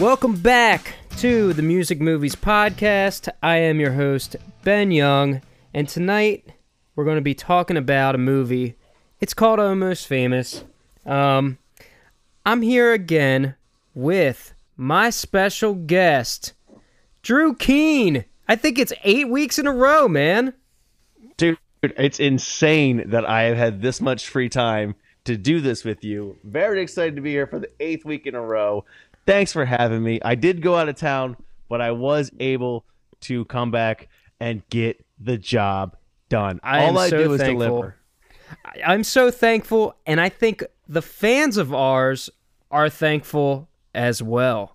Welcome back to the Music Movies Podcast. I am your host, Ben Young, and tonight we're going to be talking about a movie. It's called Almost Famous. Um, I'm here again with my special guest, Drew Keane. I think it's eight weeks in a row, man. Dude, it's insane that I have had this much free time to do this with you. Very excited to be here for the eighth week in a row. Thanks for having me. I did go out of town, but I was able to come back and get the job done. I All I so do is thankful. deliver. I'm so thankful, and I think the fans of ours are thankful as well.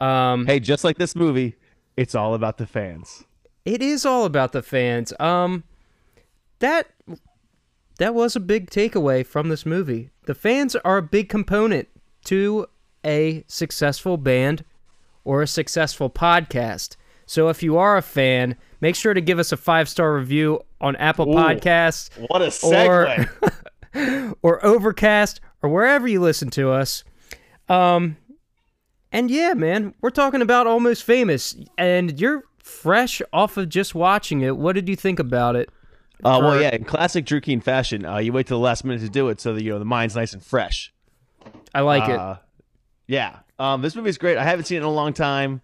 Um, Hey, just like this movie, it's all about the fans. it is all about the fans. Um, that that was a big takeaway from this movie. The fans are a big component to a successful band or a successful podcast. So if you are a fan, make sure to give us a five star review on Apple Ooh. Podcasts What a Or- segue. or Overcast or wherever you listen to us. Um, and yeah, man, we're talking about Almost Famous, and you're fresh off of just watching it. What did you think about it? uh, well, yeah, in classic Drew Keane fashion, uh, you wait till the last minute to do it so that you know the mind's nice and fresh. I like it. Uh, Yeah. Um, this movie is great. I haven't seen it in a long time.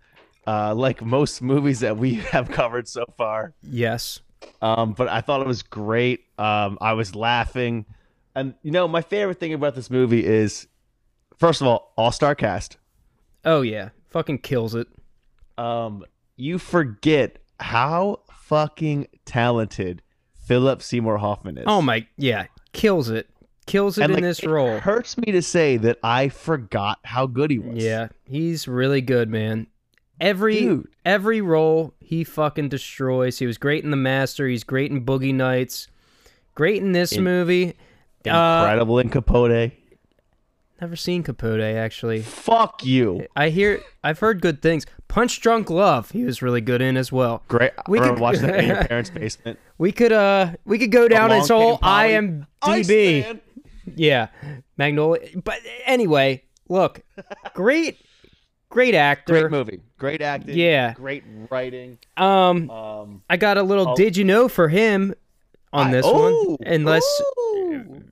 Uh, like most movies that we have covered so far. Yes. Um, but I thought it was great. Um, I was laughing. And you know, my favorite thing about this movie is first of all, all star cast. Oh yeah, fucking kills it. Um, you forget how fucking talented Philip Seymour Hoffman is. Oh my, yeah, kills it. Kills it and in like, this it role. hurts me to say that I forgot how good he was. Yeah, he's really good, man. Every Dude. every role he fucking destroys. He was great in The Master. He's great in Boogie Nights. Great in this In- movie. Uh, Incredible in Capote. never seen Capote actually. Fuck you. I hear I've heard good things. Punch Drunk Love, he was really good in as well. Great. We I could- watch that in your parents' basement. We could uh we could go down Along his whole IMDb. Yeah, Magnolia. But anyway, look, great, great actor. Great movie. Great acting. Yeah. Great writing. Um, Um. I got a little. Oh. Did you know for him on I- this oh, one? Unless,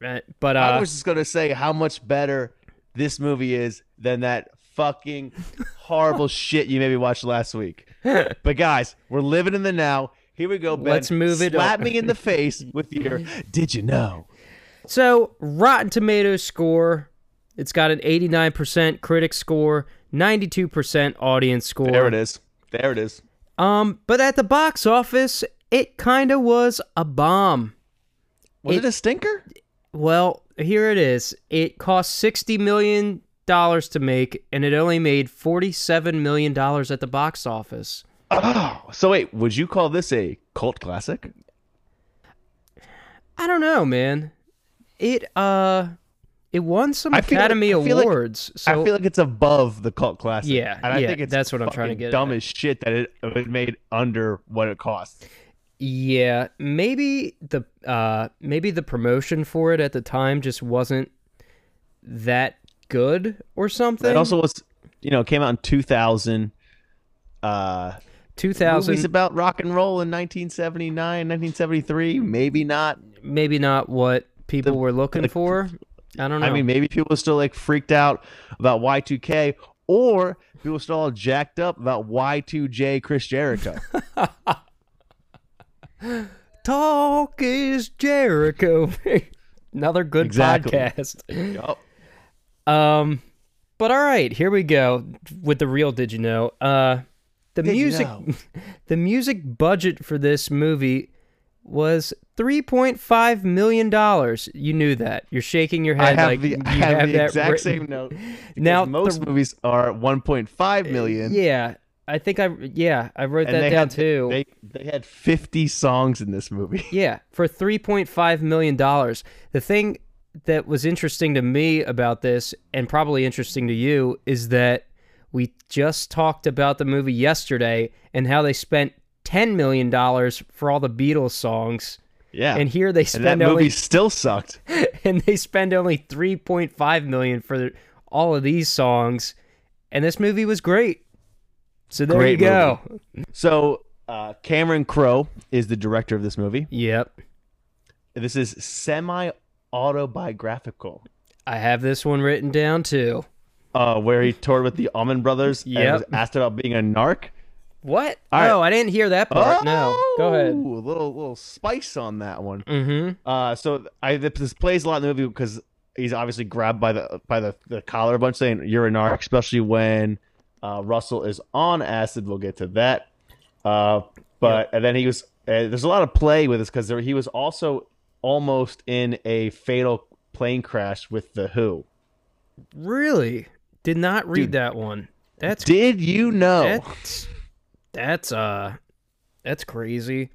uh, but I uh, was just gonna say how much better this movie is than that fucking horrible shit you maybe watched last week. But guys, we're living in the now. Here we go, Ben. Let's move it Slap on. me in the face with your. Did you know? So Rotten Tomatoes score. It's got an 89% critic score, 92% audience score. There it is. There it is. Um, but at the box office, it kind of was a bomb. Was It- it, a stinker? Well, here it is. It cost sixty million dollars to make, and it only made forty-seven million dollars at the box office. Oh, so wait, would you call this a cult classic? I don't know, man. It uh, it won some I feel like- Academy I like- Awards. so I feel like it's above the cult classic. Yeah, and I yeah, think it's that's what I'm trying to get Dumb at. as shit that it, it made under what it cost. yeah, maybe the uh, maybe the promotion for it at the time just wasn't that good or something. It also was, you know, it came out in 2000. Uh, two movies about rock and roll in 1979, 1973, maybe not. maybe not what people The- were looking the- for. I don't know. I mean, maybe people were still like freaked out about Y2K, or people were still all jacked up about Y2J Chris Jericho. Talk is Jericho. Another good Exactly. podcast. Yup. Um, but all right, here we go with the real. Did you know? Uh, the Did you music, know? the music budget for this movie was three point five million dollars. You knew that. You're shaking your I head have like the, I have have the exact written- same note. Now, most the- movies are 1.5 uh, million. Yeah, I think I yeah I wrote and that down had, too. They, they had 50 songs in this movie. Yeah, for three point five million dollars. The thing that was interesting to me about this, and probably interesting to you, is that we just talked about the movie yesterday and how they spent ten million dollars for all the Beatles songs, Yeah. and here they And that movie only still sucked. and they spend only three point five million for all of these songs, and this movie was great. So there Great you go. So uh, Cameron Crowe is the director of this movie. Yep. This is semi autobiographical, I have this one written down too. uh, where he toured with the Allman Brothers and Yep. was asked about being a narc. What? All right. Oh, I didn't hear that part. no. Go ahead. Oh, A little little spice on that one. Mm-hmm. Uh, so I this plays a lot in the movie because he's obviously grabbed by the by the, the collar a bunch, saying you're a narc, especially when uh, Russell is on acid. We'll get to that. Uh, but and then he was uh, there's a lot of play with this because he was also almost in a fatal plane crash with the Who. Really? Did not read Dude. that one. That's Did you know? That's that's uh that's crazy.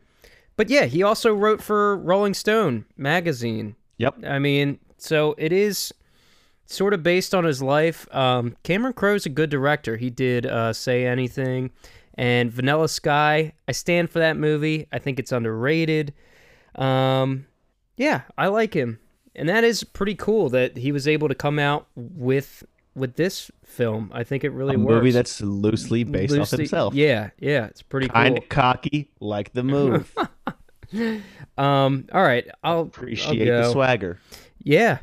But yeah, he also wrote for Rolling Stone magazine. Yep. I mean, so it is sort of based on his life. Um, Cameron Crowe's a good director. He did uh, Say Anything and Vanilla Sky. I stand for that movie. I think it's underrated. Um, yeah, I like him, and that is pretty cool that he was able to come out with with this film. I think it really a works. movie that's loosely based off himself. Yeah, yeah, it's pretty Kind cool. of cocky, like the move. Um, all right, I'll Appreciate I'll the swagger. Yeah.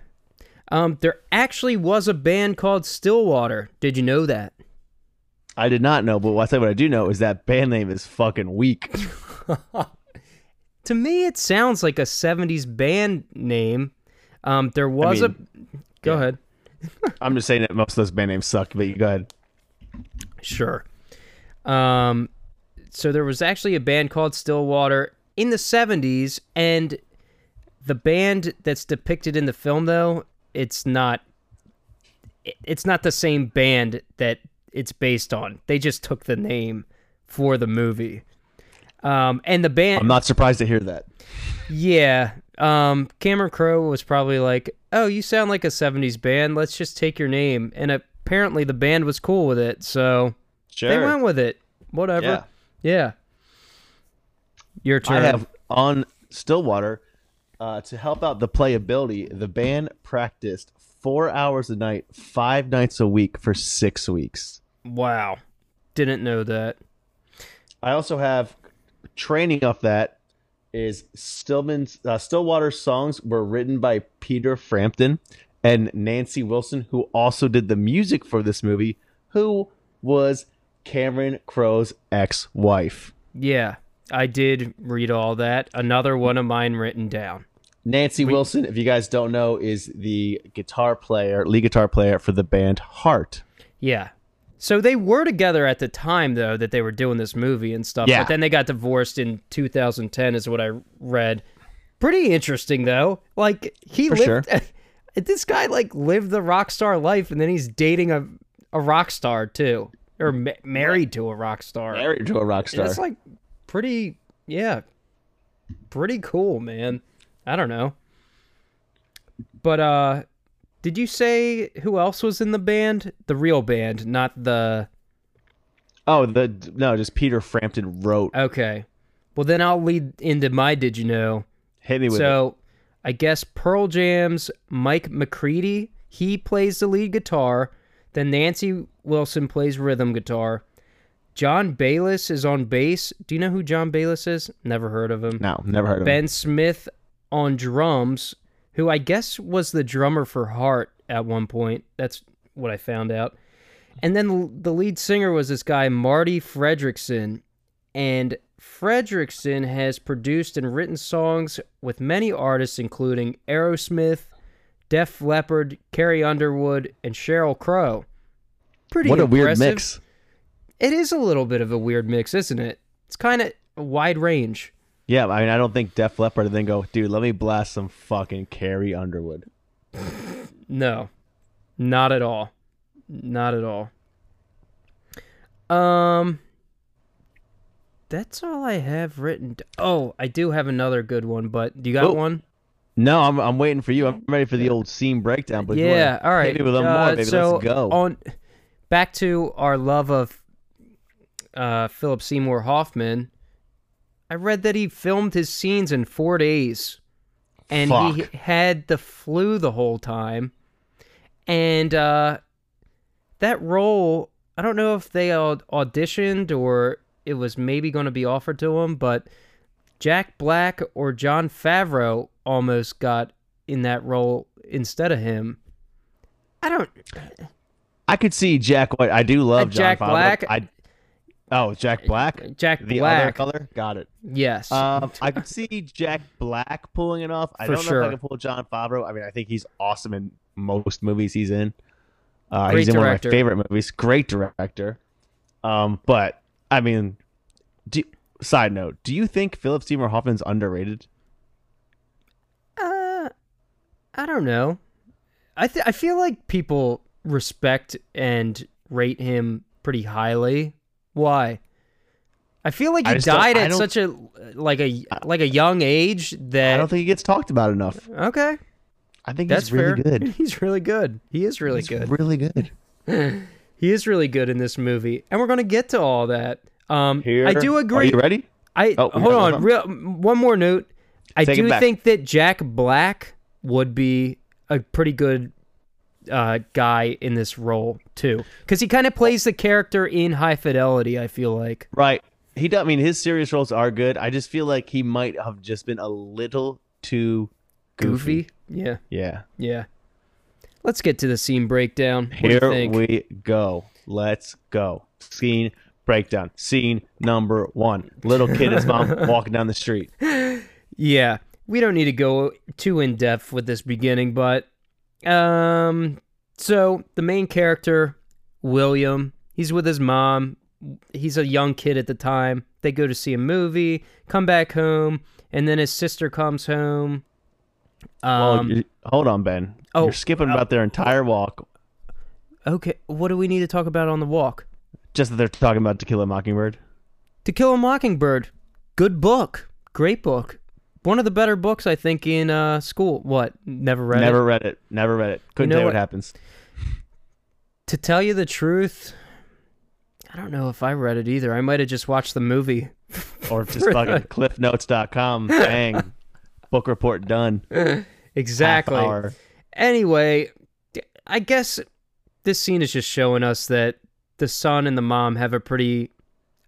Um, there actually was a band called Stillwater. Did you know that? I did not know, but what I what I do know is that band name is fucking weak. To me, it sounds like a '70s band name. Um, there was mean, a. Go yeah. ahead. I'm just saying that most of those band names suck, but you go ahead. Sure. Um, so there was actually a band called Stillwater in the 70s, and the band that's depicted in the film, though, it's not. It's not the same band that it's based on. They just took the name for the movie. Um, and the band, I'm not surprised to hear that. yeah. Um, Cameron Crowe was probably like, "Oh, you sound like a '70s band. Let's just take your name." And apparently, the band was cool with it, so Sure. they went with it. Whatever. Yeah. Yeah. Your I turn. have on Stillwater uh, to help out the playability. The band practiced four hours a night, five nights a week for six weeks. Wow. Didn't know that. I also have training off that is Stillman's uh, Stillwater songs were written by Peter Frampton and Nancy Wilson, who also did the music for this movie, who was Cameron Crowe's ex-wife. Yeah. I did read all that. Another one of mine written down. Nancy Wilson, if you guys don't know, is the guitar player, lead guitar player for the band Heart. Yeah. So they were together at the time though that they were doing this movie and stuff. Yeah. But then they got divorced in 2010 is what I read. Pretty interesting though. Like he For lived this guy like lived the rock star life and then he's dating a a rock star too or ma- married to a rock star. Married to a rock star. That's like pretty, yeah, pretty cool, man. I don't know, but uh, did you say who else was in the band? The real band, not the. oh, the no, just Peter Frampton wrote. Okay, well then I'll lead into my. Did you know? Hit me with it. So, I guess Pearl Jam's Mike McCready he plays the lead guitar. Then Nancy Wilson plays rhythm guitar. John Bayless is on bass. Do you know who John Bayless is? Never heard of him. No, never heard of him. Ben Smith on drums, who I guess was the drummer for Heart at one point. That's what I found out. And then the- lead singer was this guy, Marti Frederiksen. And Frederiksen has produced and written songs with many artists, including Aerosmith, Def Leppard, Carrie Underwood, and Sheryl Crow. Pretty What a weird mix. It is a little bit of a weird mix, isn't it? It's kind of a wide range. Yeah, I mean, I don't think Def Leppard and then go, dude, let me blast some fucking Carrie Underwood. No, not at all. Not at all. Um, that's all I have written. d- Oh, I do have another good one, but do you got Oh, one? No, I'm, I'm waiting for you. I'm ready for the old scene breakdown. But if you wanna yeah, all right. Hit me with a little Uh, more, baby. so Let's go. on back to our love of uh, Philip Seymour Hoffman. I read that he filmed his scenes in four days, and he had the flu the whole time. And uh, that role I don't know if they aud- auditioned or it was maybe going to be offered to him, but Jack Black or Jon Favreau almost got in that role instead of him. I don't. I could see Jack White. I do love Uh, John Jack Favreau. Black? I, oh, Jack Black. Jack Black. The other color. Got it. Yes. Um, I could see Jack Black pulling it off. I For don't know sure. if I can pull Jon Favreau. I mean, I think he's awesome in most movies he's in. Uh, he's in director. one of my favorite movies. Great director. Um, but I mean, do, side note: Do you think Philip Seymour Hoffman's underrated? Uh, I don't know. I th- I feel like people respect and rate him pretty highly. Why? I feel like he died at such a like a like a young age that I don't think he gets talked about enough. okay, I think that's he's really fair. good. He's really good. He is really He's good. Really good. He is really good in this movie, and we're gonna get to all that. Um, Here, I do agree. Are you ready? I Oh, hold on. one. Real, one more note. I Take do think that Jack Black would be a pretty good uh, guy in this role too, because he kind of plays the character in High Fidelity. I feel like. Right. He does. I mean, his serious roles are good. I just feel like he might have just been a little too goofy. Goofy. Yeah, Yeah. yeah. Let's get to the scene breakdown. What Here we go. Let's go. Scene breakdown. Scene number one. Little kid his mom walking down the street. Yeah, we don't need to go too in depth with this beginning, but um, so the main character, William, he's with his mom. He's a young kid at the time. They go to see a movie, come back home, and then his sister comes home. Well, Um, you- hold on, Ben. oh, You're skipping about their entire walk. okay, what do we need to talk about on the walk? Just that they're talking about To Kill a Mockingbird. To Kill a Mockingbird, good book, great book, one of the better books I think in uh, school. What? Never read it. Never read it. Never read it. Couldn't know tell what what? happens. To tell you the truth, I don't know if I read it either. I might have just watched the movie. Or just fucking cliffnotes.com. Bang. Book report done. Exactly. Anyway, I guess this scene is just showing us that the son and the mom have a pretty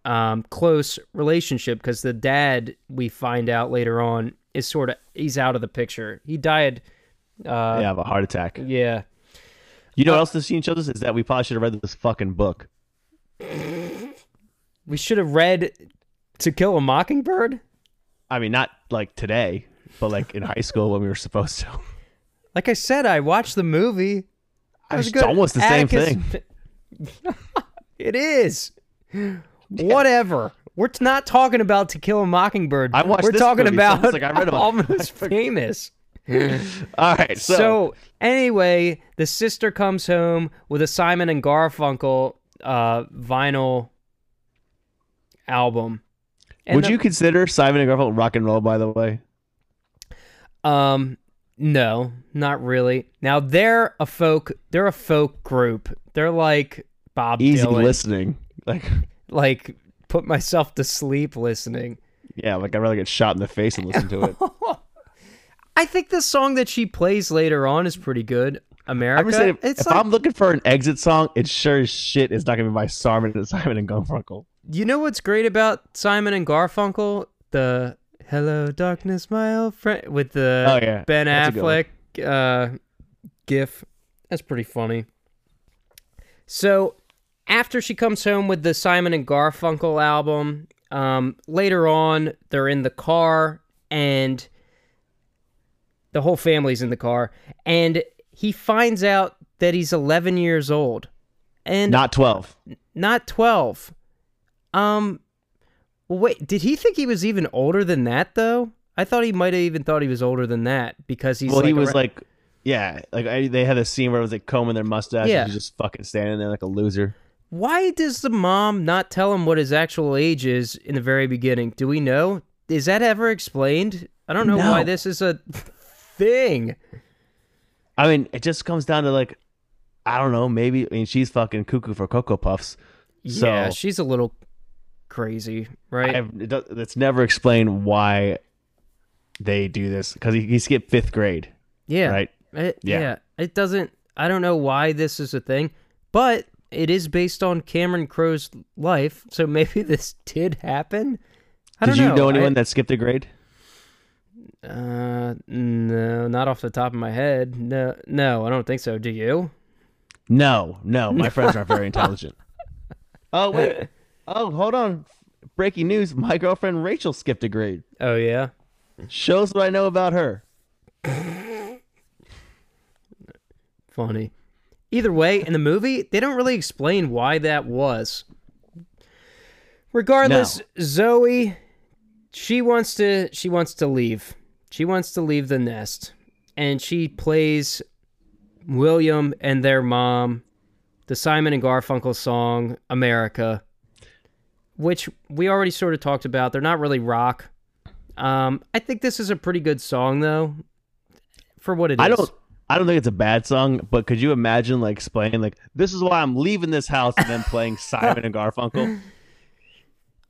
um, close relationship because the dad, we find out later on, is sort of he's out of the picture. He died. Uh, yeah, have a heart attack. yeah. You know what else this scene shows us is that we probably should have read this fucking book. We should have read To Kill a Mockingbird. I mean, not like today, but like in high school when we were supposed to. Like I said, I watched the movie. I was It's almost the same thing. it is. Whatever. We're not talking about To Kill a Mockingbird. I watched We're this talking movie, about it's like I read about- almost famous. All right, so, So, anyway, the sister comes home with a Simon and Garfunkel uh, vinyl album. And would the- you consider Simon and Garfunkel rock and roll? By the way, Um, no, not really. Now they're a folk. They're a folk group. They're like Bob easy Dylan. listening. Like, Like put myself to sleep listening. yeah, like I'd rather get shot in the face and listen to it. I think the song that she plays later on is pretty good. America. I'm saying, if, if like I'm looking for an exit song, it sure as shit is not gonna be by Simon and Simon and Garfunkel. you know what's great about Simon and Garfunkel? The "Hello Darkness, my old friend" with the Oh, yeah. Ben That's a good one. Affleck uh, gif. That's pretty funny. So after she comes home with the Simon and Garfunkel album, um, later on they're in the car and the whole family's in the car, and he finds out that he's 11 years old and Not twelve. not 12. Um, wait, did he think he was even older than that, though? I thought he might have even thought he was older than that because he's well, like he was ar- like, yeah, like I, they had a scene where it was like combing their mustache. Yeah. and just fucking standing there like a loser. Why does the mom not tell him what his actual age is in the very beginning? Do we know? Is that ever explained? I don't know why this is a thing. I mean, it just comes down to like, I don't know, maybe. I mean, she's fucking cuckoo for cocoa puffs. So yeah, she's a little crazy, right? I've, it it's never explained why they do this because he, he skipped fifth grade, yeah, right? It, Yeah. yeah. It doesn't. I don't know why this is a thing, but it is based on Cameron Crowe's life, so maybe this did happen. I Did you know anyone I- that skipped a grade? Uh, no, not off the top of my head. No, no, I don't think so. Do you? No, no. My friends aren't very intelligent. Oh wait. Oh, hold on. Breaking news: My girlfriend Rachel skipped a grade. Oh yeah. Shows what I know about her. Funny. Either way, in the movie, they don't really explain why that was. Regardless, Zoe, she wants to she wants to leave. She wants to leave the nest. And she plays William and their mom the Simon and Garfunkel song America, which we already sort of talked about. They're not really rock. Um, I think this is a pretty good song though for what it is. I don't. I don't think it's a bad song, but could you imagine like explaining like this is why I'm leaving this house and then playing Simon and Garfunkel?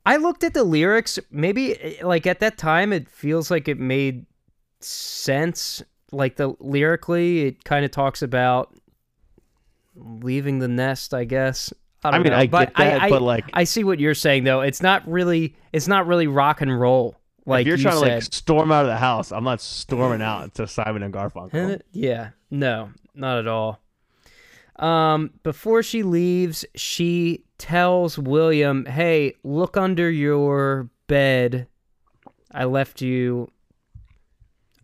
I looked at the lyrics. Maybe eh, like at that time, it feels like it made sense. Like the lyrically, it kind of talks about leaving the nest. I guess. I, don't I mean, know. I but get that, I, I, but, like- I see what you're saying though. It's not really. It's not really rock and roll. Like if you're you trying said. to like storm out of the house, I'm not storming out to Simon and Garfunkel. Yeah, no, not at all. Um, before she leaves, she tells William, "Hey, look under your bed. I left you.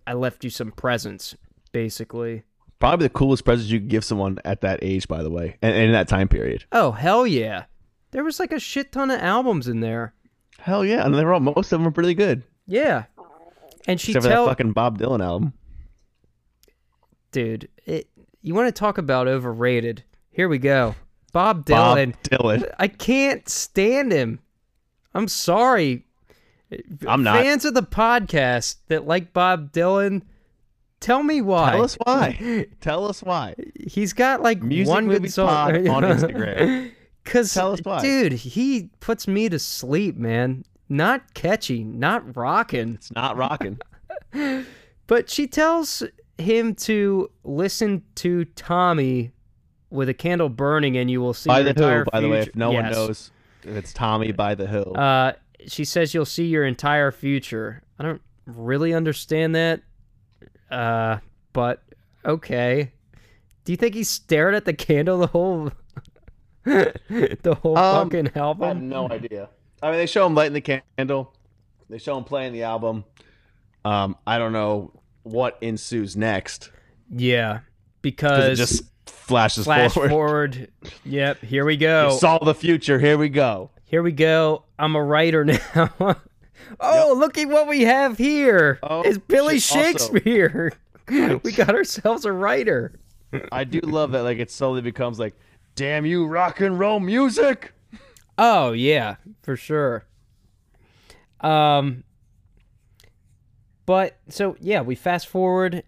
I left you some presents, basically." Probably the coolest presents you could give someone at that age, by the way, and, and in that time period. Oh hell yeah! There was like a shit ton of albums in there. Hell yeah, and they're all most of them are pretty good, Yeah, and she except tell that fucking Bob Dylan album. dude, it. You want to talk about overrated? Here we go. Bob Bob Dylan. Dylan. I can't stand him. I'm sorry. I'm not. Fans of the podcast that like Bob Dylan, tell me why. Tell us why. Tell us why. He's got like Music one good song on Instagram. Cause, Tell us why. dude, he puts me to sleep, man. Not catchy, not rocking. It's not rocking. But she tells him to listen to Tommy with a candle burning, and you will see by the Who, by the way, if no one knows, it's Tommy by the Who. Uh, she says you'll see your entire future. I don't really understand that. Uh, but okay. Do you think he stared at the candle the whole the whole Um, fucking album? I have no idea. I mean, they show him lighting the candle. They show him playing the album. Um, I don't know what ensues next Yeah, because it just flashes flash forward. forward. Yep, here we go. saw the future. Here we go. Here we go. I'm a writer now. oh, look at what we have here. Oh, it's Billy shit, also- Shakespeare. we got ourselves a writer. I do love that. Like it slowly becomes like, damn you, rock and roll music. Oh yeah, for sure. Um but so yeah, we fast forward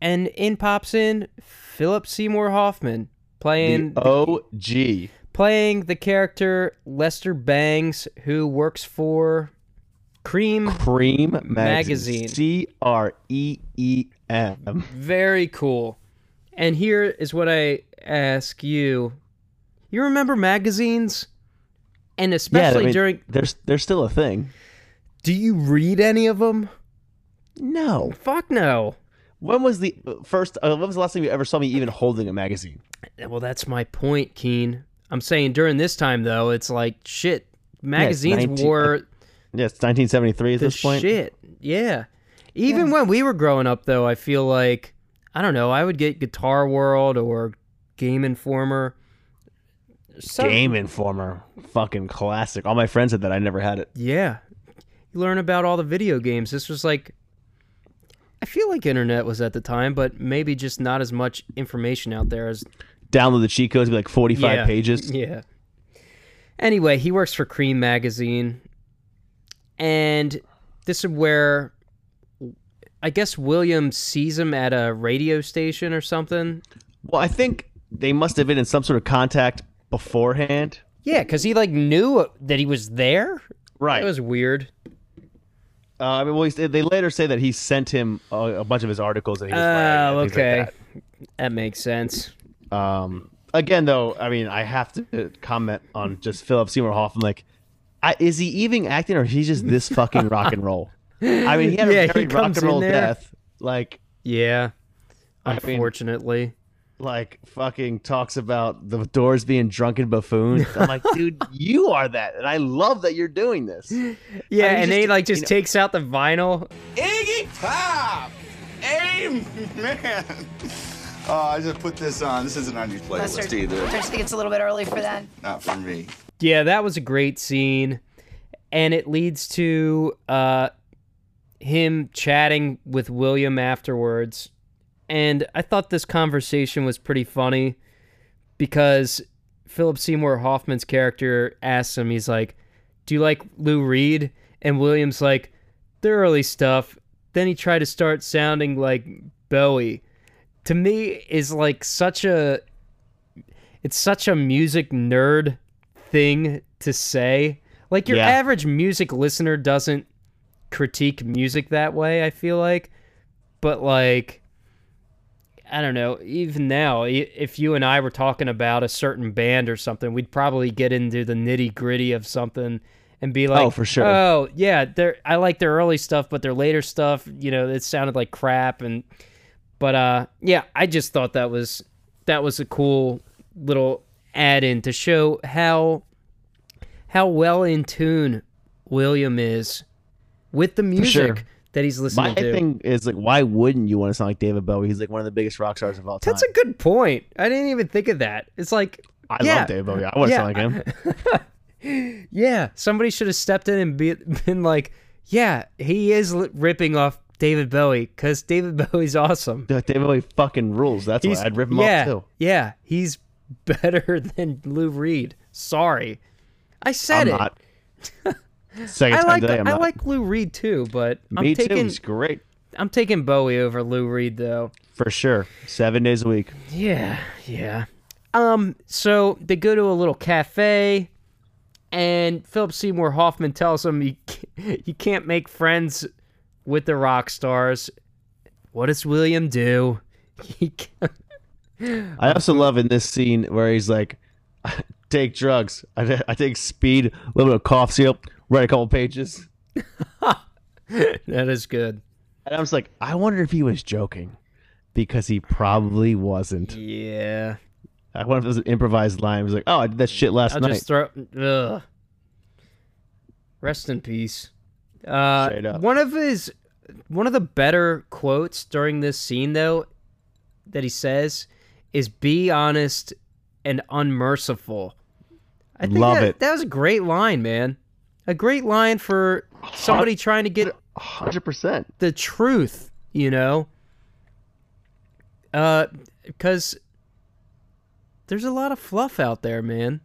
and in pops in Philip Seymour Hoffman playing The OG. playing the character Lester Bangs who works for Creem. Creem Magazine. magazine. C R E E M. Very cool. And here is what I ask you. You remember magazines? And Yeah, I especially mean, during there's there's still a thing. do you read any of them? No. Fuck no. When was the first? Uh, when was the last time you ever saw me even holding a magazine? Well, that's my point, Keane. I'm saying during this time though, it's like shit. Magazines 19 were Yeah, it's 1973 at this point. shit. Yeah. Even when we were growing up though, I feel like I don't know, I would get Guitar World or Game Informer. Some- Game Informer, fucking classic. All my friends said that I never had it. Yeah. You learn about all the video games. This was like I feel like internet was at the time, but maybe just not as much information out there as Download the cheat codes, be like 45 Yeah. pages. Yeah. Anyway, he works for Creem Magazine. And this is where I guess William sees him at a radio station or something. Well, I think they must have been in some sort of contact beforehand. Yeah, because he like knew that he was there. Right. That was weird. Uh, I mean, well, they later say that he sent him a, a bunch of his articles that he was Oh, writing. things like okay. that. That makes sense. Um, again, though, I mean, I have to comment on just Philip Seymour Hoffman. Like, I, is he even acting, or he's just this fucking rock and roll? I mean, he had Yeah, a very rock and roll death. Like, Yeah. I mean- Unfortunately. Like fucking talks about the doors being drunken buffoons. I'm like, dude, you are that, and I love that you're doing this. yeah, I mean, and just- then he like just you know- takes out the vinyl. Iggy Pop! Amen! Oh, I just put this on. This isn't on your playlist Lester, either. don't you think it's a little bit early for that? Not for me. Yeah, that was a great scene. And it leads to uh him chatting with William afterwards. And I thought this conversation was pretty funny because Philip Seymour Hoffman's character asks him, he's like, Do you like Lou Reed? And William's like, The early stuff. Then he tried to start sounding like Bowie. To me, is like such a it's such a music nerd thing to say. Like your Yeah. average music listener doesn't critique music that way, I feel like. But like I don't know, even now, if you and I were talking about a certain band or something, we'd probably get into the nitty-gritty of something and be like, Oh, for sure. Oh, yeah, they're I like their early stuff, but their later stuff, you know, it sounded like crap and but uh yeah, I just thought that was that was a cool little add in to show how how well in tune William is with the music. That he's listening My to. My thing is like, why wouldn't you want to sound like David Bowie? He's like one of the biggest rock stars of all time. That's a good point. I didn't even think of that. It's like I yeah, love David Bowie. I want to Yeah. sound like him. Yeah, somebody should have stepped in and be, been like, "Yeah, he is ripping off David Bowie because David Bowie's awesome." Dude, David Bowie fucking rules. That's why I'd rip him yeah, off too. Yeah, he's better than Lou Reed. Sorry, I said I'm it. Second I time like today, I not. like Lou Reed too, but I'm Me too. taking He's great I'm taking Bowie over Lou Reed though. for sure. Seven days a week. Yeah, yeah. Um, so they go to a little cafe, and Philip Seymour Hoffman tells him you can't, you can't make friends with the rock stars. What does William do? He I also love in this scene where he's like, "Take drugs. I, I take speed, a little bit of cough syrup, write a couple pages." that is good. And I was like, I wonder if he was joking, because he probably wasn't. Yeah, I wonder if it was an improvised line. He was like, "Oh, I did that shit last I'll night." just throw. Ugh. Rest in peace. Uh, Straight up. one of his, one of the better quotes during this scene, though, that he says, is "Be honest and unmerciful." I think Love that, it. That was a great line, man. A great line for somebody trying to get Hundred percent. the truth, you know? Uh, because there's a lot of fluff out there, man.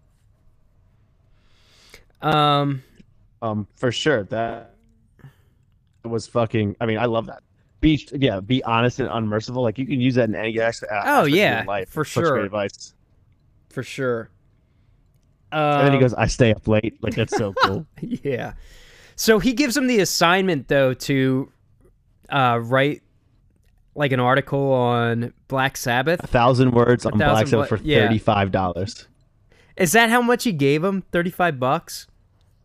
Um, Um, for sure. That was fucking. I mean, I love that. Be yeah, be honest and unmerciful. Like you can use that in any aspect. Oh, aspect of your yeah, life. for Such sure. great advice. for sure. And then he Um, goes, "I stay up late." Like that's so cool. yeah. So he gives him the assignment though to uh, write like an article on Black Sabbath. A thousand words on thousand Black Sabbath for yeah. thirty-five dollars. Is that how much he gave him? Thirty-five bucks.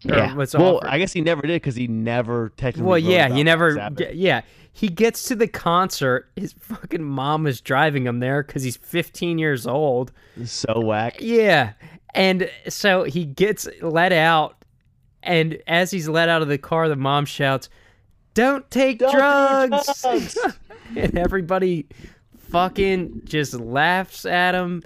Yeah. what's well, offered? I guess he never did because he never technically. Well, yeah, you never. Yeah, he gets to the concert. His fucking mom is driving him there because he's 15 years old. So whack. Yeah, and so he gets let out, and as he's let out of the car, the mom shouts, "Don't take Don't drugs!" drugs. and everybody fucking just laughs at him.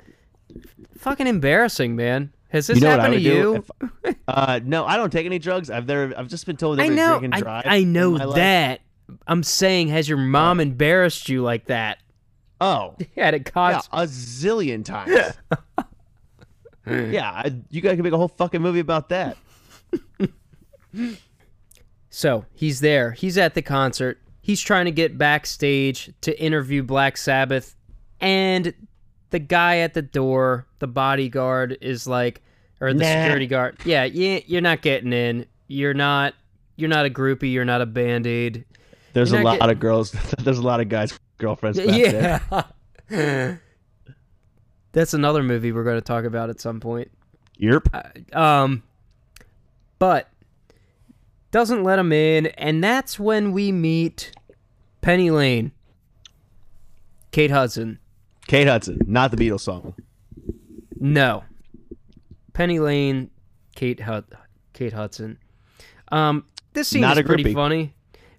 Fucking embarrassing, man. Has this You know happened to you? If- uh, no, I don't take any drugs. I've never. I've just been told that I know. drink and I, drive. I know in life. that. I'm saying, has your mom embarrassed you like that Oh, at a yeah, a zillion times. yeah, I, you guys can make a whole fucking movie about that. So he's there. He's at the concert. He's trying to get backstage to interview Black Sabbath, and the guy at the door, the bodyguard, is like, or the Nah. security guard. Yeah, yeah, you're not getting in. You're not. You're not a groupie. You're not a band aid. There's You're a lot get- of girls. There's a lot of girls. There's a lot of guys girlfriends. Back. Yeah. There's a lot of girls girlfriends back there. That's another movie we're going to talk about at some point. Yerp. Um, but doesn't let him in, and that's when we meet Penny Lane, Kate Hudson. Kate Hudson, not the Beatles song. No, Penny Lane, Kate Hud- Kate Hudson. Um, this scene Not is pretty groupie. funny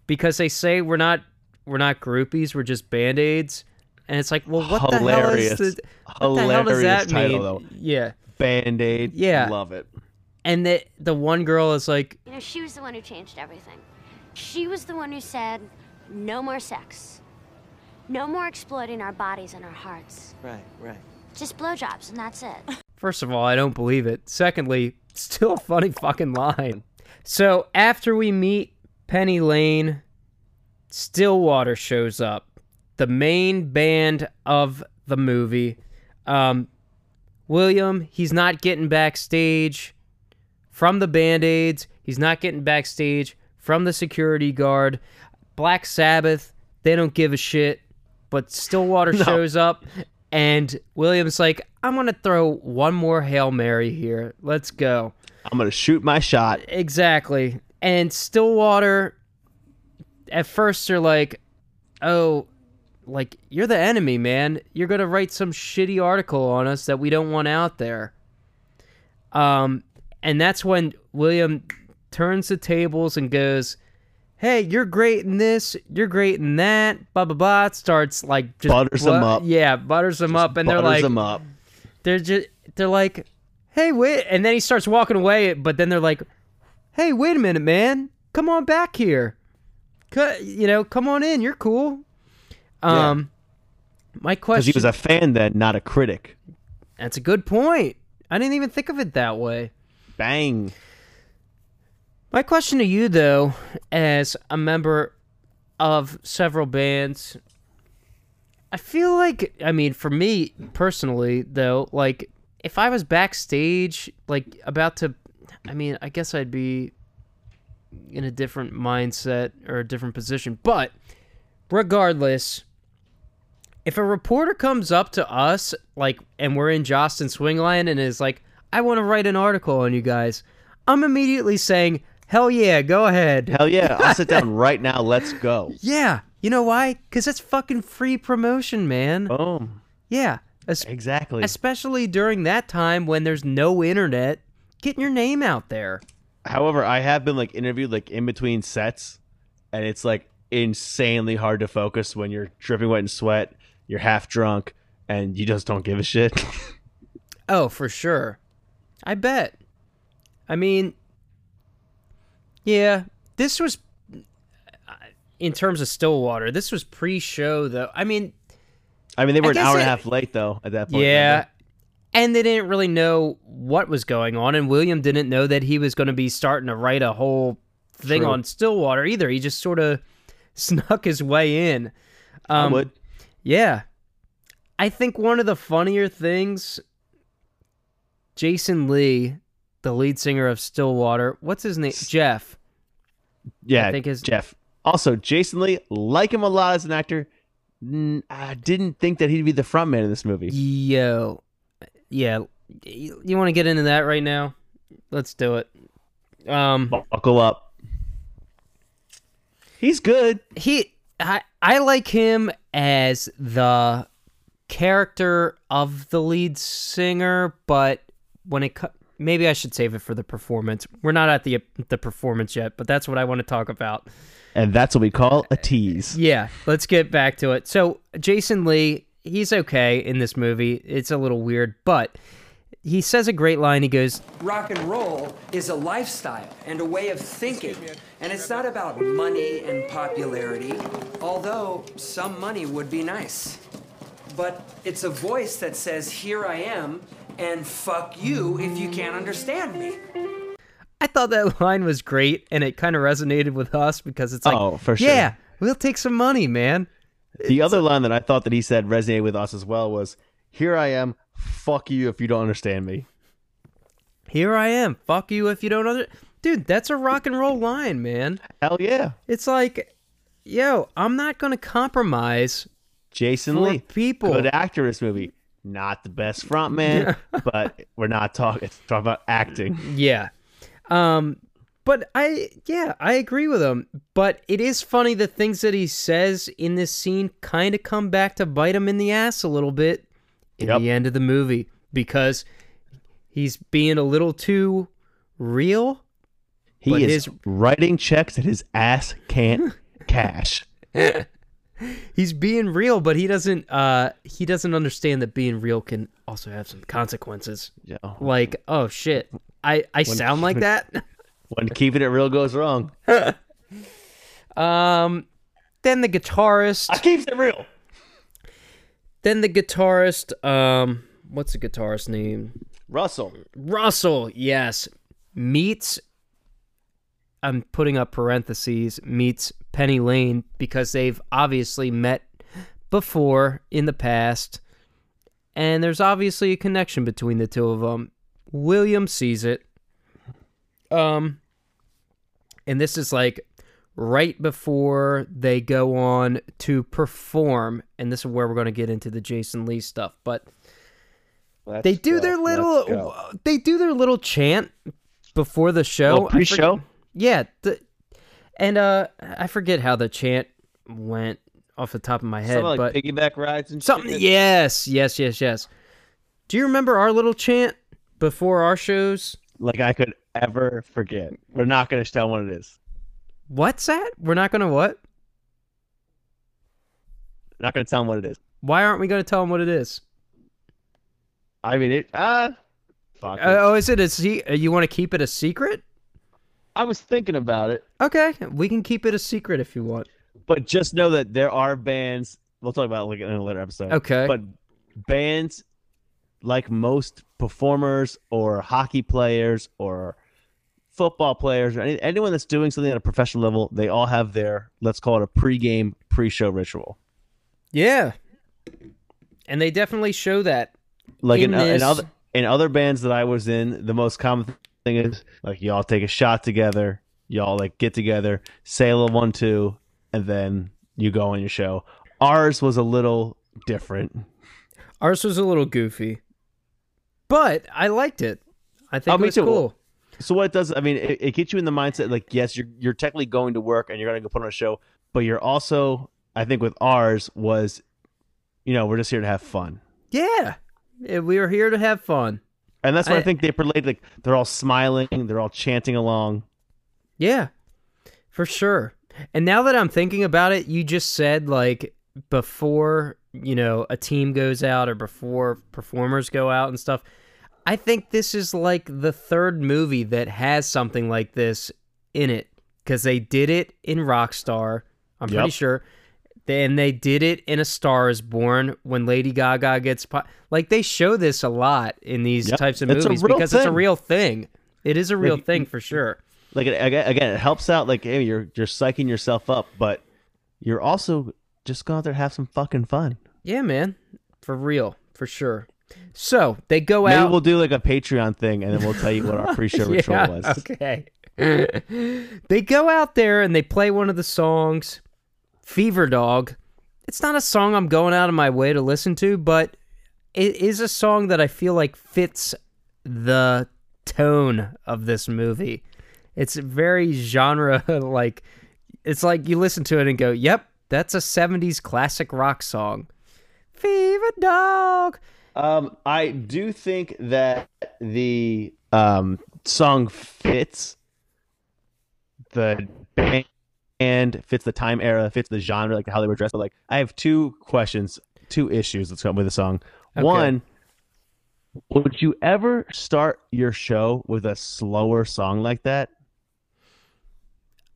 because they say we're not we're not groupies, we're just band aids, and it's like, well, what Hilarious. the hell is the, what the hell does that title, mean? though. Yeah, Band Aid. Yeah. Love it. and the the one girl is like, You know, she was the one who changed everything. She was the one who said, no more sex. No more exploiting our bodies and our hearts. Right, right. Just blowjobs, and that's it. First of all, I don't believe it. Secondly, still a funny fucking line. So after we meet Penny Lane, Stillwater shows up, the main band of the movie. Um, William, he's not getting backstage from the band aids. He's not getting backstage from the security guard. Black Sabbath, they don't give a shit. But Stillwater shows up, and William's like, I'm going to throw one more Hail Mary here. Let's go. I'm gonna shoot my shot. Exactly. And Stillwater, at first, they're like, oh, like, you're the enemy, man. You're going to write some shitty article on us that we don't want out there. Um, and that's when William turns the tables and goes, hey, you're great in this, you're great in that, blah, blah, blah. It starts like just Butters them up. Yeah, butters them up. And they're like, them up. they're just they're like, hey, wait, and then he starts walking away, but then they're like, hey, wait a minute, man, come on back here, you know, come on in, you're cool. Um, my question. Because he was a fan then, not a critic. that's a good point. I didn't even think of it that way. Bang. My question to you, though, as a member of several bands, I feel like, I mean, for me personally, though, like, if I was backstage, like, about to, I mean, I guess I'd be in a different mindset or a different position. But regardless, if a reporter comes up to us, like, and we're in Jostin Swingline and is like, I want to write an article on you guys, I'm immediately saying, hell yeah, go ahead. Hell yeah. I'll sit down right now. Let's go. Yeah. You know why? Because it's fucking free promotion, man. Boom. Yeah. Es- Exactly. especially during that time when there's no internet, getting your name out there. However, I have been like interviewed like in between sets, and it's like insanely hard to focus when you're dripping wet in sweat, you're half drunk, and you just don't give a shit. Oh, for sure. I bet. I mean, yeah, this was in terms of Stillwater. This was pre-show though. I mean, I mean, they were an hour and a half late though at that point. yeah. And they didn't really know what was going on, and William didn't know that he was going to be starting to write a whole thing True. on Stillwater either. He just sort of snuck his way in. I Um, would. Yeah. I think one of the funnier things Jason Lee, the lead singer of Stillwater, what's his name? Jeff. Yeah, I think his- Jeff. Also, Jason Lee, like him a lot as an actor. n- I didn't think that he'd be the frontman in this movie. Yo. Yeah. You, you want to get into that right now? Let's do it. Um Buckle up. He's good. he I I like him as the character of the lead singer, but when it co- maybe I should save it for the performance. We're not at the the performance yet, but that's what I want to talk about. And that's what we call a tease. Yeah, let's get back to it. So, Jason Lee, he's okay in this movie. It's a little weird, but he says a great line. He goes, Rock and roll is a lifestyle and a way of thinking. And it's not about money and popularity, although some money would be nice. But it's a voice that says, Here I am, and fuck you if you can't understand me. I thought that line was great, and it kind of resonated with us because it's like, Oh, for sure. yeah, we'll take some money, man. The other line that I thought that he said resonated with us as well was, "Here I am, fuck you if you don't understand me." Here I am. Fuck you if you don't under. Dude, that's a rock and roll line, man. Hell yeah, It's like, yo, I'm not gonna compromise Jason Lee, people. good actor this movie. not the best front man, but we're not talking talking about acting. Yeah. Um but I yeah, I agree with him. But it is funny the things that he says in this scene kind of come back to bite him in the ass a little bit in Yep. the end of the movie because he's being a little too real. He is his- writing checks that his ass can't cash. He's being real, but he doesn't uh he doesn't understand that being real can also have some consequences. Yeah. Like, oh shit. I I sound like that? When keeping it real goes wrong. Um then the guitarist I keeps it real. Then the guitarist, um, what's the guitarist name? Russell. Russell, yes, meets. I'm putting up parentheses meets Penny Lane because they've obviously met before in the past, and there's obviously a connection between the two of them. William sees it, um, and this is like right before they go on to perform, and this is where we're going to get into the Jason Lee stuff, but they do their little they do their little chant before the show pre-show? yeah the, and uh i forget how the chant went off the top of my head Something like but piggyback rides and something shit. yes yes yes yes do you remember our little chant before our shows Like I could ever forget. We're not gonna tell what it is. What's that we're not gonna what Not gonna tell them what it is. why aren't we gonna tell them what it is I mean it ah fuck uh, oh is it a se- uh, you want to keep it a secret I was thinking about it. okay we can keep it a secret if you want But just know that there are bands. We'll talk about it like in a later episode. Okay. But bands, like most performers or hockey players or football players or any, anyone that's doing something at a professional level, they all have their let's call it a pre-game, pre-show ritual. yeah and they definitely show that Like in, In in other in other bands that I was in, the most common thing is like y'all take a shot together, y'all like get together, say a little one two, and then you go on your show. Ours was a little different. Ours was a little goofy, but I liked it. I think Oh, it was cool. So what it does, I mean, it, it gets you in the mindset like, yes, you're you're technically going to work and you're going to go put on a show, but you're also, I think, with ours was, you know, we're just here to have fun, Yeah, we were here to have fun. and that's what I, I- think they relayed. Like they're all smiling, they're all chanting along. Yeah, for sure. And now that I'm thinking about it, you just said like before, you know, a team goes out or before performers go out and stuff. I think this is like the third movie that has something like this in it because they did it in Rockstar. I'm pretty sure. And they did it in A Star Is Born when Lady Gaga gets po- like they show this a lot in these Yep. types of It's movies because it's a real thing. It is a real Like, thing for sure. Like again, it helps out. Like hey, you're you're psyching yourself up, but you're also just going out there have some fucking fun. Yeah, man. For real. For sure. So they go Maybe out. Maybe we'll do like a Patreon thing, and then we'll tell you what our pre-show ritual yeah, was. Okay. they go out there and they play one of the songs, Fever Dog. It's not a song I'm going out of my way to listen to, but it is a song that I feel like fits the tone of this movie. It's very genre like it's like you listen to it and go, "Yep, that's a 70s classic rock song." Fever Dog. Um, I do think that the um song fits the band, fits the time era, fits the genre, like how they were dressed. But like, I have two questions, two issues. Let's come with the song. One, would you ever start your show with a slower song like that?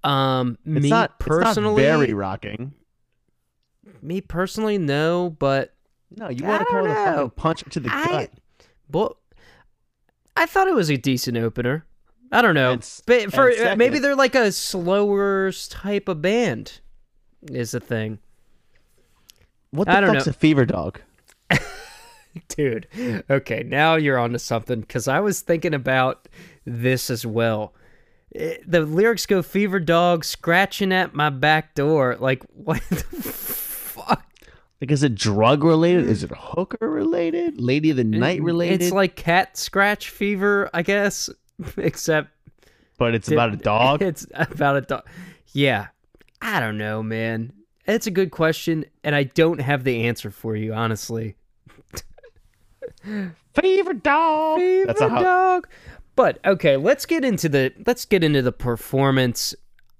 Um, It's me not personally, It's not very rocking. me personally, no, but No, you want to call it a fucking punch to the I- gut. but I thought it was a decent opener. I don't know, And but for second- maybe they're like a slower type of band, is the thing, What the I don't fuck's a fever dog? dude. Okay, now you're onto something because I was thinking about this as well. Eh, The lyrics go "fever dog scratching at my back door." Like what the? Like, is it drug related? Is it mm. hooker related? Lady of the Night related? It's like cat scratch fever, I guess, except but it's about a dog. It's about a dog. Yeah. I don't know, man. It's a good question, and I don't have the answer for you, honestly. Fever dog. Fever That's a dog. But okay, let's get into the let's get into the performance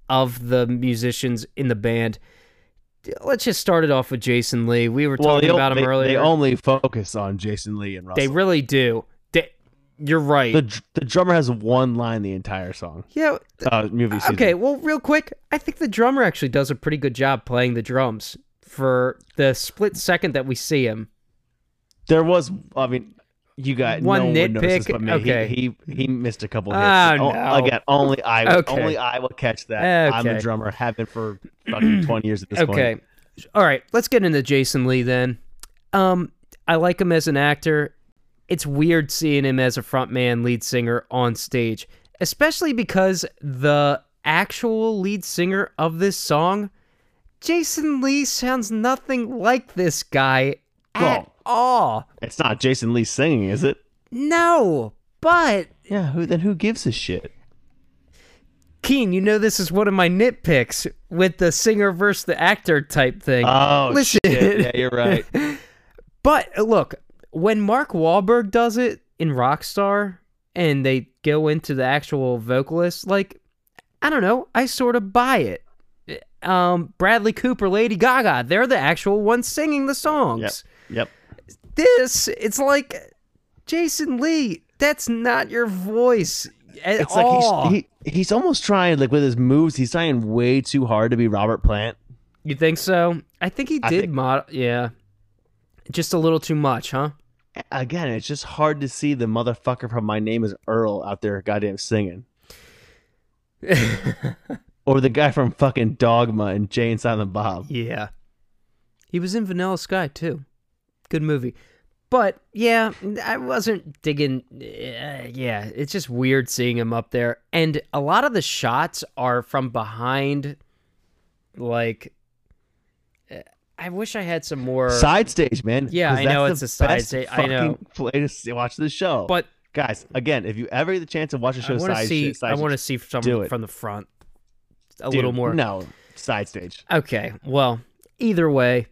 of the musicians in the band. Let's just start it off with Jason Lee. We were Well, talking about him they, earlier. they only focus on Jason Lee and Russell. They really do. They, you're right. the the drummer has one line the entire song. yeah. Uh, movie. Season. Okay. Well, real quick, I think the drummer actually does a pretty good job playing the drums for the split second that we see him. There was. I mean, you got One no one would notice this nitpick? but me. Okay. He, he he missed a couple hits. Oh, no. Again, only I Okay. only I will catch that. I'm Okay. a drummer. Have been for fucking twenty years at this Okay. point. All right, let's get into Jason Lee then. Um, I like him as an actor. It's weird seeing him as a frontman lead singer on stage, especially because the actual lead singer of this song, Jason Lee, sounds nothing like this guy at Well- all. It's not Jason Lee singing, is it? No, but Yeah. Who then? Who gives a shit? Keane, you know this is one of my nitpicks with the singer versus the actor type thing. Oh Listen. shit! Yeah, you're right. But uh, look, when Mark Wahlberg does it in Rockstar and they go into the actual vocalist, like, I don't know, I sort of buy it. Um, Bradley Cooper, Lady Gaga, they're the actual ones singing the songs. Yep. This, it's like Jason Lee, that's not your voice at It's all. like he's he, he's almost trying like with his moves. He's trying way too hard to be Robert Plant. you think so? I think he did think- mod, yeah. Just a little too much, huh? Again, it's just hard to see the motherfucker from My Name Is Earl out there, goddamn singing, or the guy from fucking Dogma and Jay and Silent Bob. Yeah. He was in Vanilla Sky too. Good movie. But yeah, I wasn't digging. Uh, yeah, it's just weird seeing him up there. And a lot of the shots are from behind. Like, uh, I wish I had some more. Side stage, man. Yeah, I know it's a side stage. I know. fucking Play to watch the show. but guys, again, if you ever get the chance to watch a show I want to side, see. side I want to see some from the front. A dude, little more. No, side stage. Okay. Well, either way,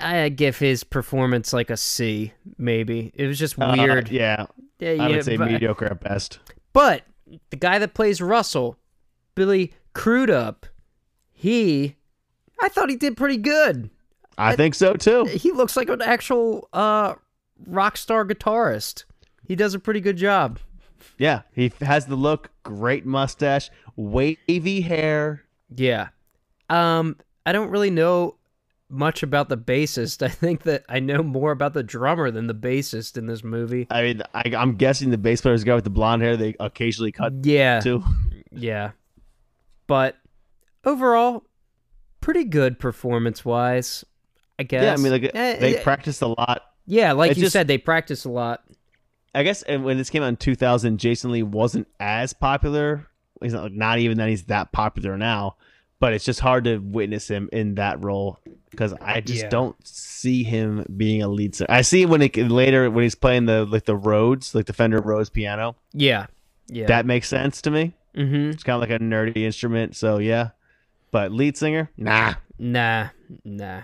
I give his performance like a C, maybe. It was just Uh, weird. yeah, Yeah, I yeah, would say but- mediocre at best. But the guy that plays Russell, Billy Crudup, he, I thought he did pretty good. I think so too. He looks like an actual uh, rock star guitarist. He does a pretty good job. Yeah, he has the look, great mustache, wavy hair. Yeah. Um, I don't really know much about the bassist. I think that I know more about the drummer than the bassist in this movie. I mean, I, I'm guessing the bass player is player's guy with the blonde hair. They occasionally cut Yeah. too. Yeah. But overall, pretty good performance wise, I guess. Yeah, I mean, like Eh, they eh, practiced a lot. Yeah, like it's you just- said, they practice a lot. I guess and when this came out in 2000, Jason Lee wasn't as popular. He's not like not even that he's that popular now, but it's just hard to witness him in that role because I just Yeah. don't see him being a lead singer. I see when it later when he's playing the like the Rhodes, like the Fender Rhodes piano. Yeah. Yeah. That makes sense to me. mm-hmm. It's kind of like a nerdy instrument, so yeah. But lead singer, nah. Nah. Nah.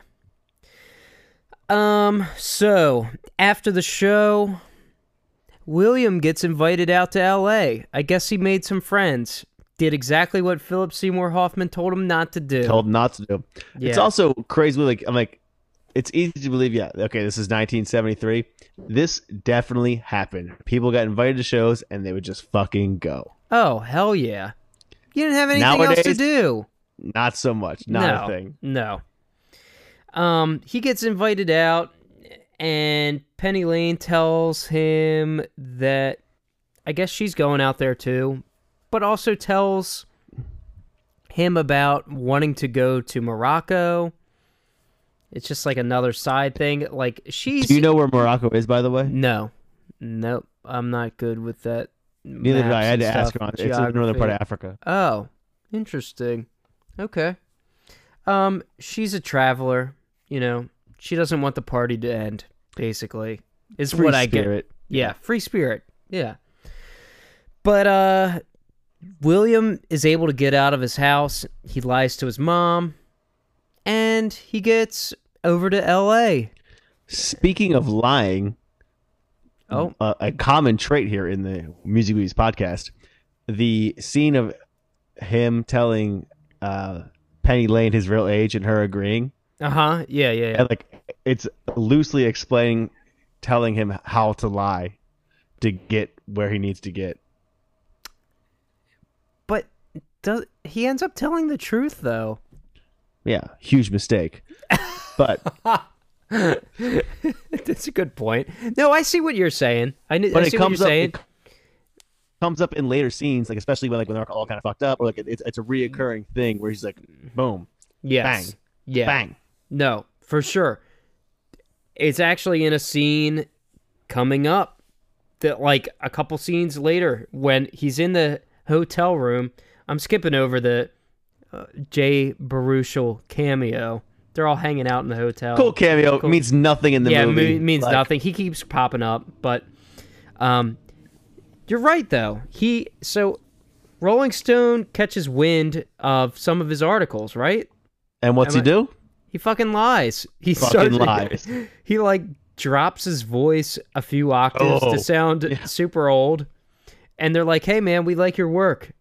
Um, so after the show, William gets invited out to LA. I guess he made some friends. Did exactly what Philip Seymour Hoffman told him not to do. Told not to do. It's also crazy. Like I'm like, it's easy to believe. Yeah, okay, this is 1973. This definitely happened. People got invited to shows and they would just fucking go. Oh, hell yeah. You didn't have anything else to do. Not so much. Not no, a thing. No. Um, he gets invited out, and Penny Lane tells him that I guess she's going out there too, but also tells him about wanting to go to Morocco. It's just like another side thing. Like she's Do you know where Morocco is, by the way? no, nope. I'm not good with that. Neither did I. I had to ask her. On, it's in the northern part of. Africa. Oh, interesting. Okay. Um, she's a traveler, you know, she doesn't want the party to end. Basically, is Free what I get. Yeah, free spirit. Yeah. But uh William is able to get out of his house. He lies to his mom and he gets over to LA. Speaking of lying, Oh, a, a common trait here in the Music Movies podcast, the scene of him telling uh, Penny Lane his real age and her agreeing, uh-huh. Yeah, yeah, yeah. and like it's loosely explaining, telling him how to lie to get where he needs to get. But does he ends up telling the truth though? Yeah, huge mistake. But That's a good point. No, I see what you're saying. I, but I it see what comes you're up saying. it comes up in later scenes, like especially when like when they're all kind of fucked up, or like it's it's a reoccurring thing where he's like, boom, yes. bang, Yeah. bang. No, for sure. It's actually in a scene coming up that like a couple scenes later when he's in the hotel room. I'm skipping over the uh, Jay Baruchel cameo. They're all hanging out in the hotel. Cool cameo Cool. means nothing in the yeah, movie. me- means Like, nothing. He keeps popping up, but um, you're right though. He so Rolling Stone catches wind of some of his articles, right? And what's Am he I- do? He fucking lies. He Fucking starts- lies. He like drops his voice a few octaves Oh, to sound super old, and they're like, "Hey man, we like your work.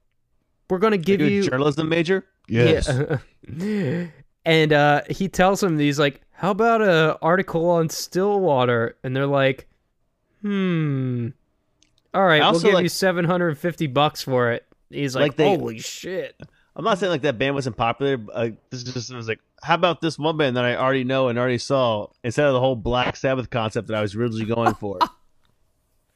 We're gonna give You're a you journalism major? Yeah. and uh, he tells him he's like, "How about a article on Stillwater?" And they're like, "Hmm, all right, I we'll give like- you seven hundred and fifty bucks for it." He's like, Like they- "Holy shit!" I'm not saying like that band wasn't popular. But, uh, this is just it was like, how about this one band that I already know and already saw instead of the whole Black Sabbath concept that I was originally going for?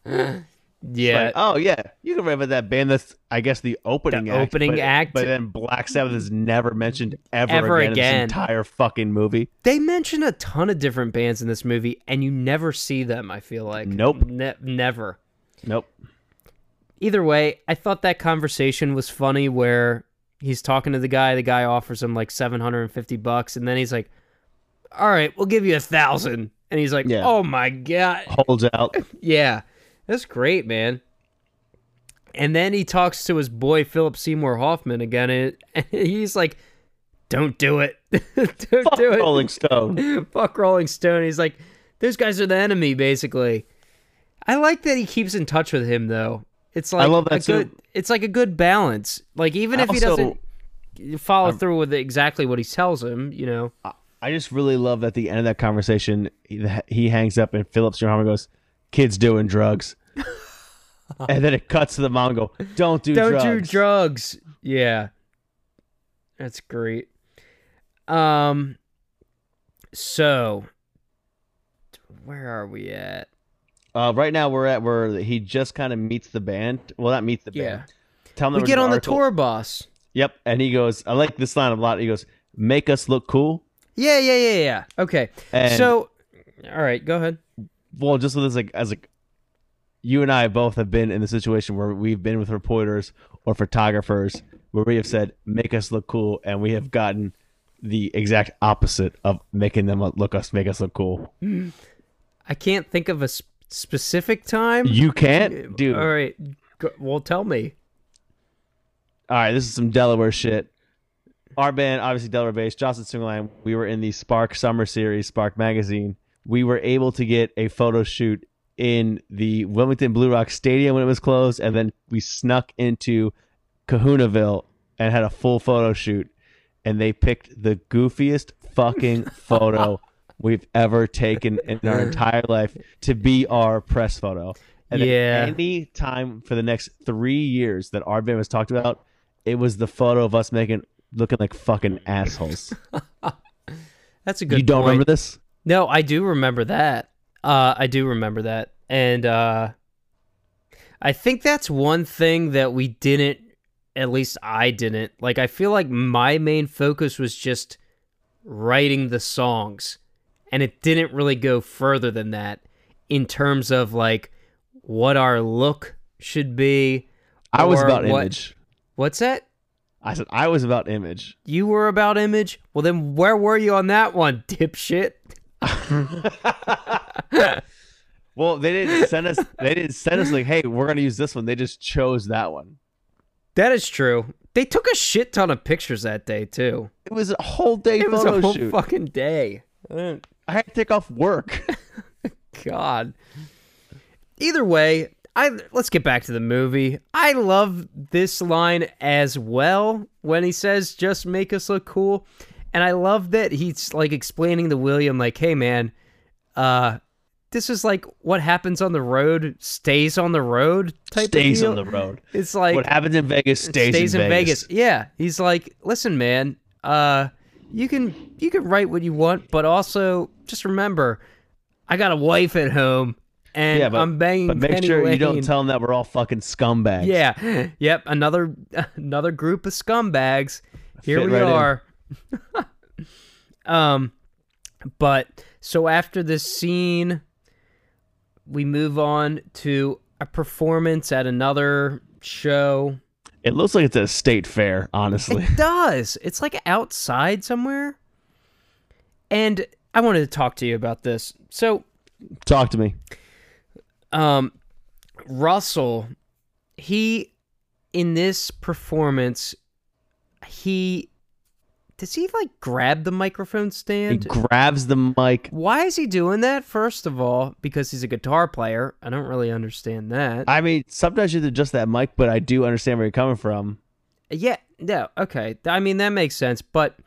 Yeah, Like, oh yeah, you can about that band. That's I guess the opening The act, opening but, act. But then Black Sabbath is never mentioned ever, Ever again, again. in this entire fucking movie. they mention a ton of different bands in this movie, and you never see them. I feel like Nope. Ne- never. Nope. either way, I thought that conversation was funny where he's talking to the guy, the guy offers him like 750 bucks and then he's like, "All right, we'll give you a 1000." And he's like, Yeah. "Oh my god." Holds out. Yeah. That's great, man. And then he talks to his boy Philip Seymour Hoffman again and he's like, "Don't do it. Don't Fuck do it." Rolling Stone. Fuck Rolling Stone. He's like, those guys are the enemy, basically. I like that he keeps in touch with him, though. It's like I love that a good, too. It's like a good balance. Like even I if he doesn't follow through with exactly what he tells him, you know. I just really love at the end of that conversation, he, he hangs up and Phillips Johanna goes, "Kids doing drugs," and then it cuts to the mom and go, "Don't do Don't drugs." do drugs. Yeah, that's great. Um, so where are we at? Uh, right now we're at where he just kind of meets the band. Well, not meets the Yeah. band. Tell them We get on the tour bus. Yep, and he goes, "I like this line a lot." He goes, "Make us look cool." Yeah, yeah, yeah, yeah. Okay. And- so, all right, go ahead. Well, just with this, like as like, you and I both have been in the situation where we've been with reporters or photographers where we have said, "Make us look cool," and we have gotten the exact opposite of making them look us make us look cool. I can't think of a sp- specific time. You can't, uh, dude. All right. Go, well, tell me. All right, this is some Delaware shit. Our band, obviously Delaware based, Johnson Swingline. We were in the Spark Summer Series, Spark Magazine. We were able to get a photo shoot in the Wilmington Blue Rock Stadium when it was closed, and then we snuck into Kahunaville and had a full photo shoot. And they picked the goofiest fucking photo we've ever taken in our entire life to be our press photo. And Yeah. any time for the next three years that our band was talked about, it was the photo of us making looking like fucking assholes. That's a good. you don't point. remember this? No, I do remember that. Uh, I do remember that, and uh, I think that's one thing that we didn't. At least I didn't. Like, I feel like my main focus was just writing the songs, and it didn't really go further than that in terms of like what our look should be. I was about what- image. What's that? I said I was about image. You were about image? Well, then where were you on that one, dipshit? Well, they didn't send us. They didn't send us like, "Hey, we're gonna use this one." They just chose that one. That is true. They took a shit ton of pictures that day too. It was a whole day It was a whole shoot. fucking day. I I had to take off work. God. Either way, I let's get back to the movie. I love this line as well when he says just make us look cool. And I love that he's like explaining to William like, "Hey man, uh this is like what happens on the road stays on the road type stays of on the road. It's like what happens in Vegas stays, in Vegas. Yeah, he's like, listen, man, uh, you can you can write what you want, but also just remember, I got a wife at home, and Yeah, but, I'm banging. but make Penny sure you don't tell them that we're all fucking scumbags. Yeah, yep, another another group of scumbags. Here Fit we right in. um, but so after this scene, we move on to a performance at another show. It looks like it's a state fair, honestly. It does. It's like outside somewhere. And I wanted to talk to you about this. So, Talk to me. um, Russell, he in this performance, he does he like grab the microphone stand? He grabs the mic. Why is he doing that? First of all, because he's a guitar player. I don't really understand that. I mean, sometimes you just that mic, but I do understand where you're coming from. Yeah, no, okay. I mean that makes sense, but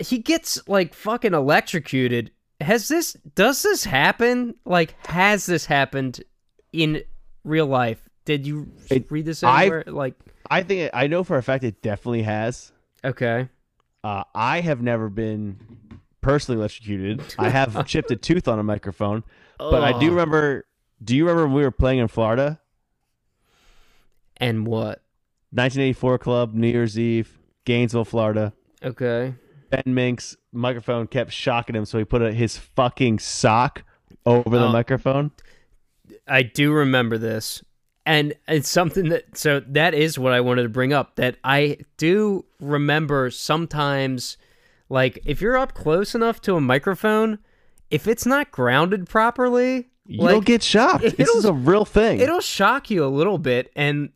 he gets like fucking electrocuted. Has this does this happen? Like has this happened in real life? Did you It- read this anywhere? Like I think I know for a fact it definitely has. okay. Uh, I have never been personally electrocuted. I have chipped a tooth on a microphone, but I do remember. Do you remember when we were playing in Florida? And what? 1984 Club, New Year's Eve, Gainesville, Florida. Okay. Ben Mink's microphone kept shocking him, so he put a, his fucking sock over the Oh. microphone. I do remember this. And it's something that so that is what I wanted to bring up that I do remember sometimes like if you're up close enough to a microphone, if it's not grounded properly, You'll like, get shocked. This is a real thing. it'll shock you a little bit and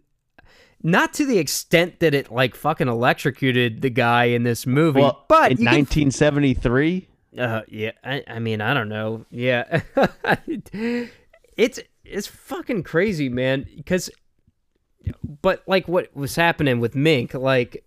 not to the extent that it like fucking electrocuted the guy in this movie, well, but in you can 1973, uh, yeah, I, I mean, I don't know. Yeah, it's it's fucking crazy, man. Because, but like what was happening with Mink, like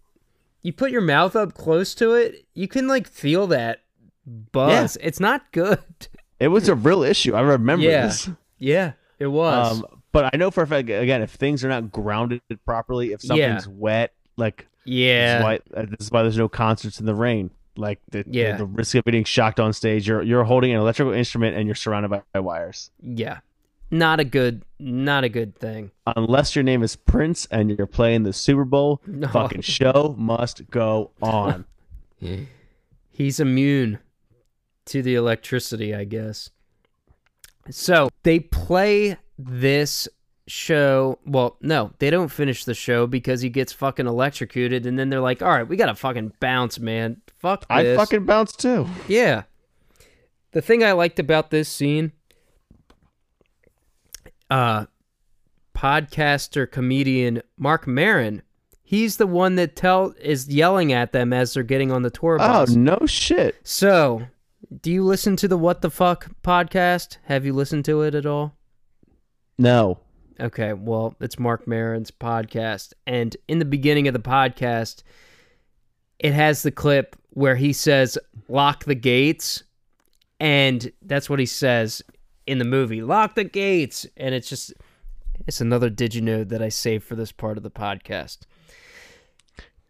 you put your mouth up close to it, you can like feel that buzz. It's not good. it was a real issue. I remember Yeah, this. yeah, it was. Um, but I know for a fact, again, if things are not grounded properly, if something's wet, like this, yeah, is why, uh, this is why there's no concerts in the rain. Like the, the- Yeah. the, risk of getting shocked on stage, you're you're holding an electrical instrument and you're surrounded by, by wires. yeah, not a good, not a good thing. Unless your name is Prince and you're playing the Super Bowl, No. fucking show must go on. He's immune to the electricity, I guess. So they play this show. Well, no, they don't finish the show because he gets fucking electrocuted, and then they're like, "All right, we gotta fucking bounce, man. Fuck I this." fucking bounced too. Yeah. The thing I liked about this scene, uh, podcaster comedian Marc Maron, he's the one that tell is yelling at them as they're getting on the tour bus. Oh no shit. So, do you listen to the What the Fuck podcast? Have you listened to it at all? No. Okay, well, it's Marc Maron's podcast. And in the beginning of the podcast, it has the clip where he says, lock the gates. And that's what he says in the movie lock the gates. And it's just, it's another did you know that I saved for this part of the podcast.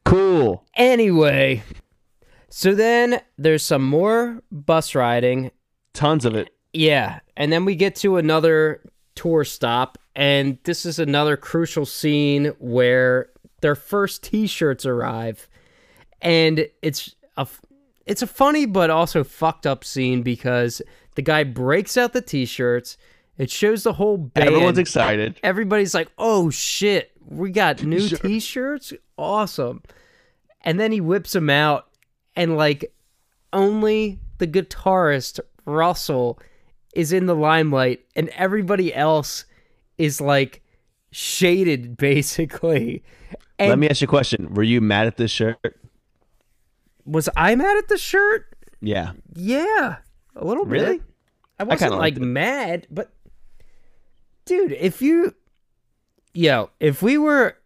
Cool. Anyway, so then there's some more bus riding Tons of it. Yeah, and then we get to another tour stop, and this is another crucial scene where their first T-shirts arrive, and it's a, it's a funny but also fucked up scene because the guy breaks out the T-shirts. It shows the whole band. Everyone's excited. Everybody's like, "Oh shit, we got new T-shirts! Awesome!" And then he whips them out, and like only the guitarist Russell is in the limelight and everybody else is like shaded basically. And Let me ask you a question. Were you mad at this shirt? was I mad at the shirt? Yeah. Yeah, a little Really? bit. I wasn't kinda like mad, but dude, if you, yo, if we were,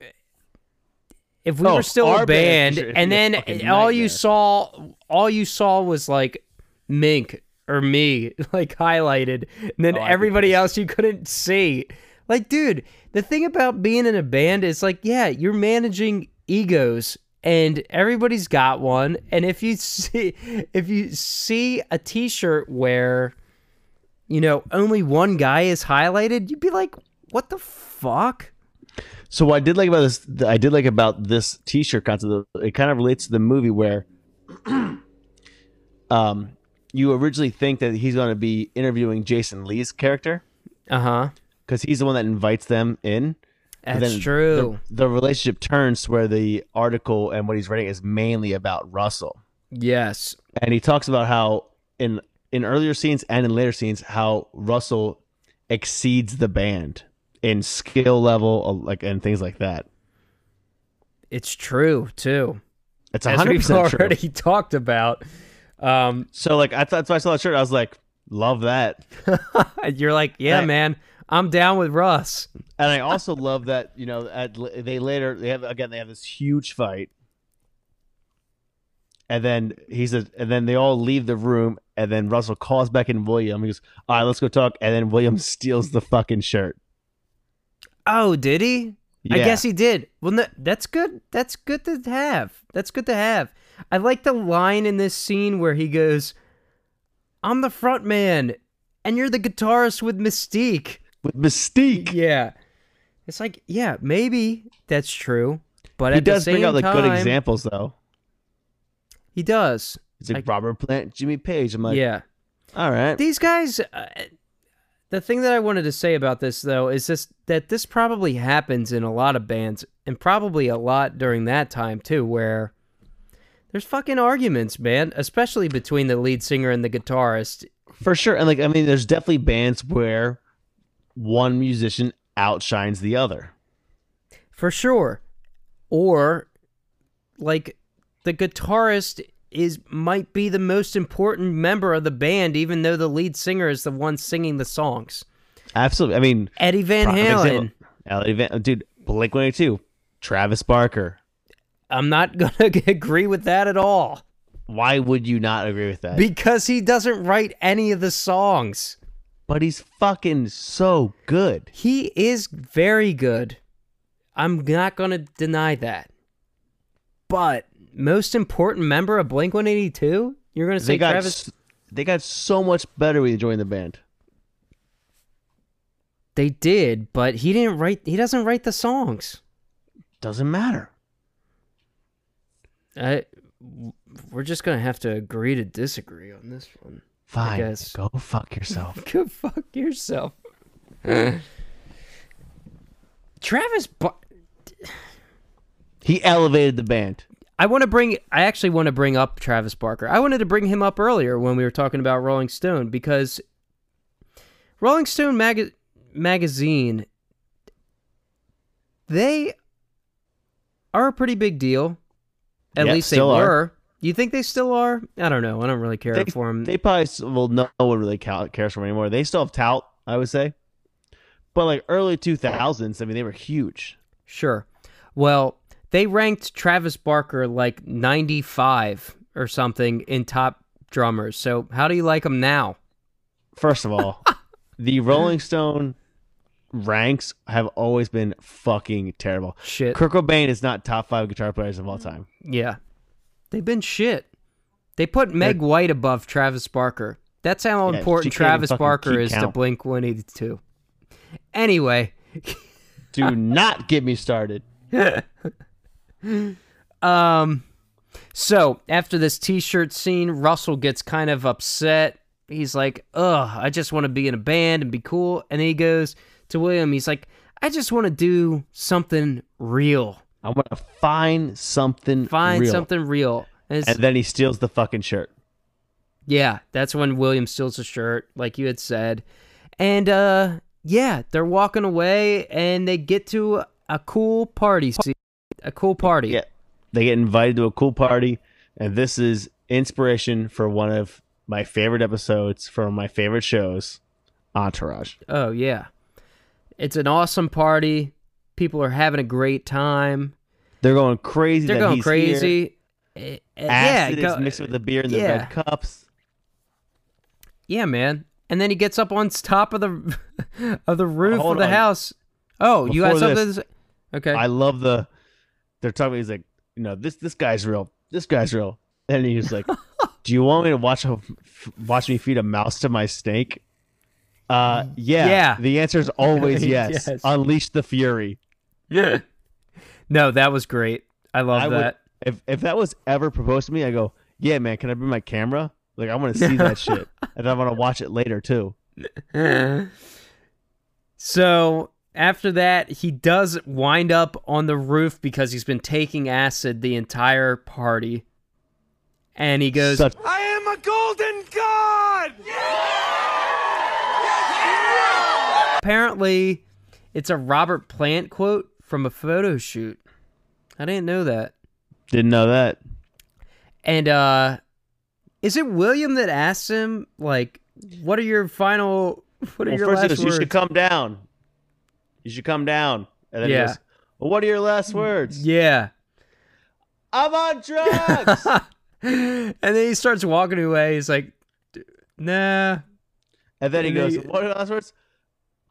if we Oh, were still a band, band, and then all you saw, all you saw was like Mink or me, like highlighted, and then Oh, everybody else you couldn't see. Like, dude, the thing about being in a band is like, yeah, you're managing egos and everybody's got one and if you see if you see a t-shirt where you know only one guy is highlighted you'd be like what the fuck So what I did like about this, I did like about this T-shirt concept. It kind of relates to the movie where, um, you originally think that he's going to be interviewing Jason Lee's character uh-huh because he's the one that invites them in. That's true The, the relationship turns to where the article and what he's writing is mainly about Russell, yes and he talks about how in in earlier scenes and in later scenes how Russell exceeds the band in skill level, uh, like and things like that. it's true too It's as hundred percent true. already talked about um So like I thought that's why I saw that shirt. I was like, love that. you're like yeah Hey. man i'm down with russ And I also love that, you know, at, they later they have again they have this huge fight. And then he says and then they all leave the room and then Russell calls back in William. He goes, All right, let's go talk. And then William steals the fucking shirt. oh did he I guess he did. Well, no, that's good. That's good to have. That's good to have. I like the line in this scene where he goes, "I'm the front man, and you're the guitarist with Mystique." With Mystique. Yeah, it's like, yeah, maybe that's true, but He at the same time, he does bring out like good examples though. He does. It's like I- Robert Plant, Jimmy Page. I'm like, yeah, all right. these guys. Uh, the thing that I wanted to say about this though is this that this probably happens in a lot of bands and probably a lot during that time too where there's fucking arguments, man, especially between the lead singer and the guitarist. For sure. And like I mean, there's definitely bands where one musician outshines the other. For sure. Or like the guitarist is might be the most important member of the band even though the lead singer is the one singing the songs. Absolutely. I mean, Eddie Van Halen. Eddie Van- dude, Blink 182, Travis Barker. I'm not going to agree with that at all Why would you not agree with that? because he doesn't write any of the songs. But he's fucking so good. He is very good. I'm not going to deny that. But most important member of Blink 182? You're going to say They got Travis? they got so much better when you joined the band. They did, but he didn't write. He doesn't write the songs. Doesn't matter. I, we're just gonna have to agree to disagree on this one. Fine. Go fuck yourself. Go fuck yourself. Travis, Bar- he elevated the band. I want to bring. I actually want to bring up Travis Barker. I wanted to bring him up earlier when we were talking about Rolling Stone because Rolling Stone maga- magazine they are a pretty big deal. At Yeah, least they were. are. You think they still are? I don't know. I don't really care They, for them. they probably well no one really cares for them anymore. They still have tout, I would say. But like early 2000s, I mean, they were huge. Sure. Well, they ranked Travis Barker like 95 or something in top drummers. So, how do you like him now? First of all, the Rolling Stone ranks have always been fucking terrible. Shit. Kurt Cobain is not top five guitar players of all mm. time. Yeah. They've been shit. They put Meg White above Travis Barker. That's how Yeah, important she can't even Travis Barker is to. Blink 182. Anyway, Do not get me started. um so after this t-shirt scene, Russell gets kind of upset. He's like, "Ugh, I just want to be in a band and be cool." And then he goes to William. He's like, "I just want to do something real. I want to find something Find real. something real." And, And then he steals the fucking shirt. Yeah, that's when William steals the shirt, like you had said. And uh yeah, they're walking away and they get to a cool party. scene. A cool party. Yeah, they get invited to a cool party, and this is inspiration for one of my favorite episodes from my favorite shows, Entourage. Oh yeah. It's an awesome party. People are having a great time. They're going crazy. They're going crazy. Eh, eh, Acid yeah, is mixed with the beer in the yeah. red cups. Yeah, man. And then he gets up on top of the of the roof hold of the on. house. Oh, you got something? this, to say? Okay. I love the. They're talking. He's like, you know, this this guy's real. This guy's real. And he's like, "Do you want me to watch a, watch me feed a mouse to my snake?" Uh, yeah. Yeah. The answer is always yes. Yes. Unleash the fury. Yeah. No, that was great. I love I would, that. if if that was ever proposed to me, I go, "Yeah, man. Can I bring my camera? Like, I want to see that shit, and I want to watch it later too." so after that, he does wind up on the roof because he's been taking acid the entire party. And he goes, Such- I am a golden god! apparently, it's a Robert Plant quote from a photo shoot. I didn't know that. didn't know that. And uh is it William that asks him like what are your final what are Well, your first he last "You words? should come down. You should come down." And then Yeah. he goes, well, "What are your last words?" yeah. I'm on drugs. and then he starts walking away. He's like, nah. And then he And goes, he- "What are the last words?"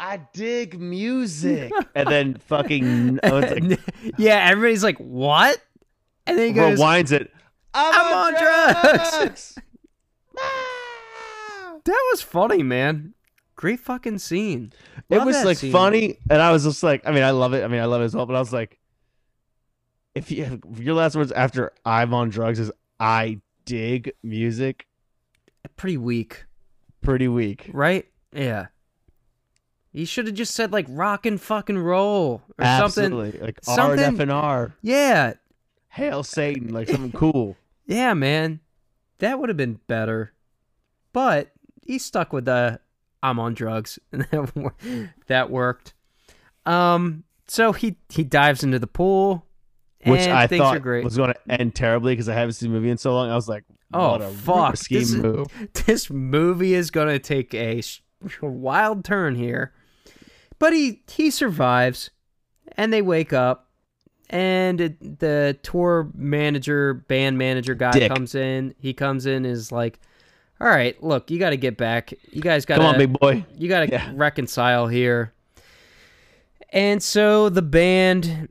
I dig music. and then fucking Owen's oh, like, yeah, everybody's like, what? And then he goes, rewinds it. I'm, I'm on, on drugs." drugs. Ah! that was funny, man. Great fucking scene. it was like scene. funny, and I was just like, I mean, I love it. I mean, I love it as well. But I was like, if, you, if your last words after "I'm on drugs" is "I dig music," Pretty weak, pretty weak. right? Yeah. He should have just said like rock and fucking roll or something. Like R something- and F and R. Yeah, Hail Satan, like something cool. Yeah, man. That would have been better. But he stuck with the I'm on drugs and that that worked. Um so he he dives into the pool which I thought was going to end terribly because I haven't seen the movie in so long. I was like, Oh, fuck. This move. this movie is going to take a wild turn here. But he he survives and they wake up and it- the tour manager, band manager guy Dick. comes in. He comes in is like, "All right, look, you got to get back. You guys got Come on, big boy. you got to Yeah. reconcile here." And so the band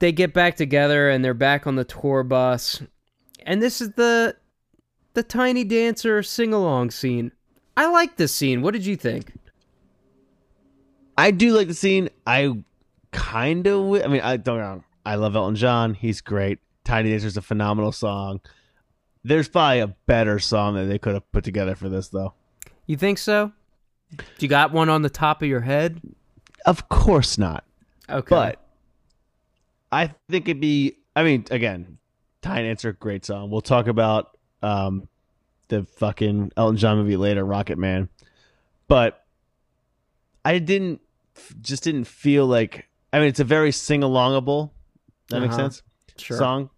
they get back together and they're back on the tour bus. And this is the the Tiny Dancer sing along scene. I like this scene. What did you think? I do like the scene. I kind of. I mean, I don't know. I love Elton John. He's great. Tiny Dancer's a phenomenal song. There's probably a better song that they could have put together for this, though. You think so? Do you got one on the top of your head? Of course not. Okay. But I think it'd be. I mean, again, Tiny Dancer, great song. We'll talk about um, the fucking Elton John movie later, Rocket Man. But I didn't, just didn't feel like. I mean, it's a very sing alongable. That makes Uh-huh. sense. Sure. Song.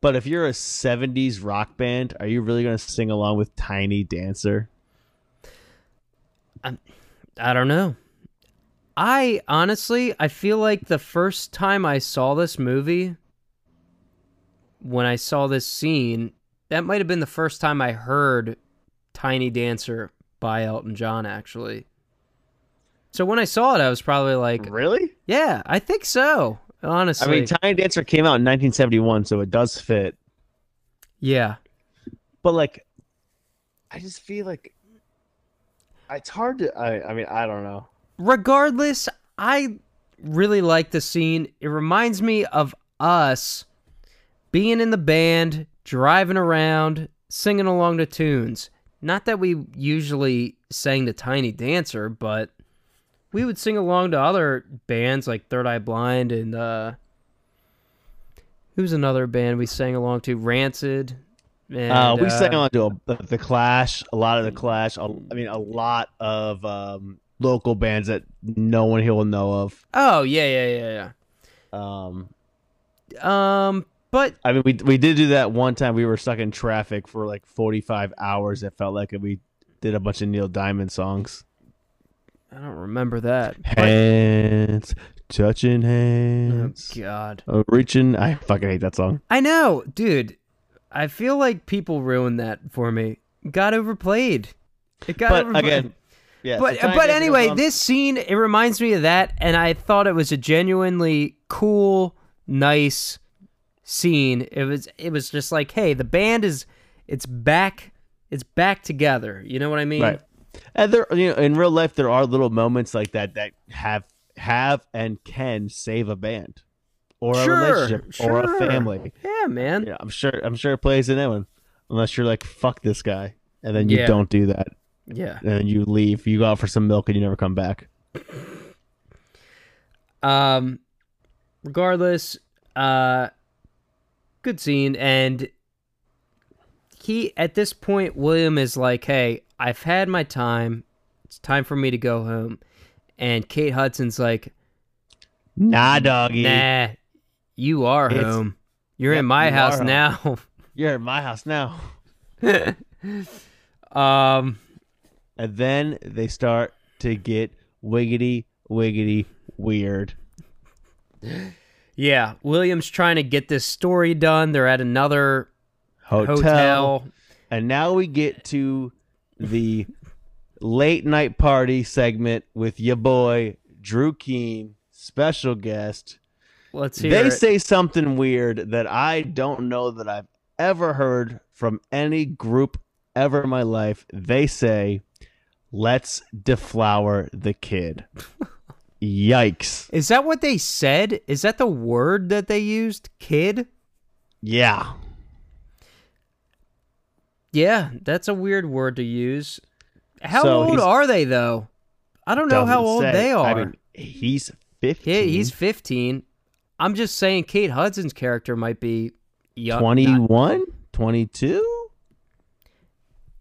But if you're a '70s rock band, are you really going to sing along with Tiny Dancer? I, I don't know. I honestly, I feel like the first time I saw this movie, when I saw this scene, that might have been the first time I heard Tiny Dancer by Elton John, actually. So when I saw it, I was probably like, Really? yeah, I think so. Honestly. I mean, Tiny Dancer came out in 1971, so it does fit. yeah. but like i just feel like it's hard to i, I mean i don't know regardless, I really like the scene. It reminds me of us being in the band, driving around, singing along to tunes. Not that we usually sang the Tiny Dancer, but we would sing along to other bands like Third Eye Blind and uh who's another band we sang along to? Rancid. And, uh, we uh, sang along to a, the, Clash, a lot of the Clash. a- I mean, a lot of um, local bands that no one here will know of. Oh yeah, yeah, yeah, Um, yeah. Um, but I mean, we we did do that one time. We were stuck in traffic for like forty five hours. It felt like and we did a bunch of Neil Diamond songs. I don't remember that. But- Hands touching oh hands, God. oh, reaching. I fucking hate that song. I know, dude. I feel like people ruined that for me. Got overplayed. It got But overplayed. again, yeah. but but anyway, on- this scene it reminds me of that, and I thought it was a genuinely cool, nice scene. It was it was just like, hey, the band is it's back, it's back together. You know what I mean? Right. And there, you know, in real life, there are little moments like that that have have and can save a band, or Sure, a relationship, or a family. Yeah, man. Yeah, I'm sure. I'm sure it plays in that one, unless you're like, "Fuck this guy," and then you Yeah. don't do that, Yeah. and then you leave. You go out for some milk, and you never come back. Um, regardless, uh, good scene, and he at this point, William is like, "Hey, I've had my time. It's time for me to go home." And Kate Hudson's like, Nah, doggy, "Nah, you are It's- home. You're Yep, in my you house now." you're in my house now. um, And then they start to get wiggity, wiggity, weird. yeah, William's trying to get this story done. They're at another Hotel. hotel. And now we get to the late night party segment with your boy Drew Keane, special guest. Let's hear They it. say something weird that I don't know that I've ever heard from any group ever in my life. They say, "Let's deflower the kid." Yikes! Is that what they said? Is that the word that they used? Kid? Yeah, Yeah, that's a weird word to use. How So old are they though? I don't know how old say. they are. I mean, he's fifteen. yeah, he's 15. I'm just saying Kate Hudson's character might be young. 21, 22?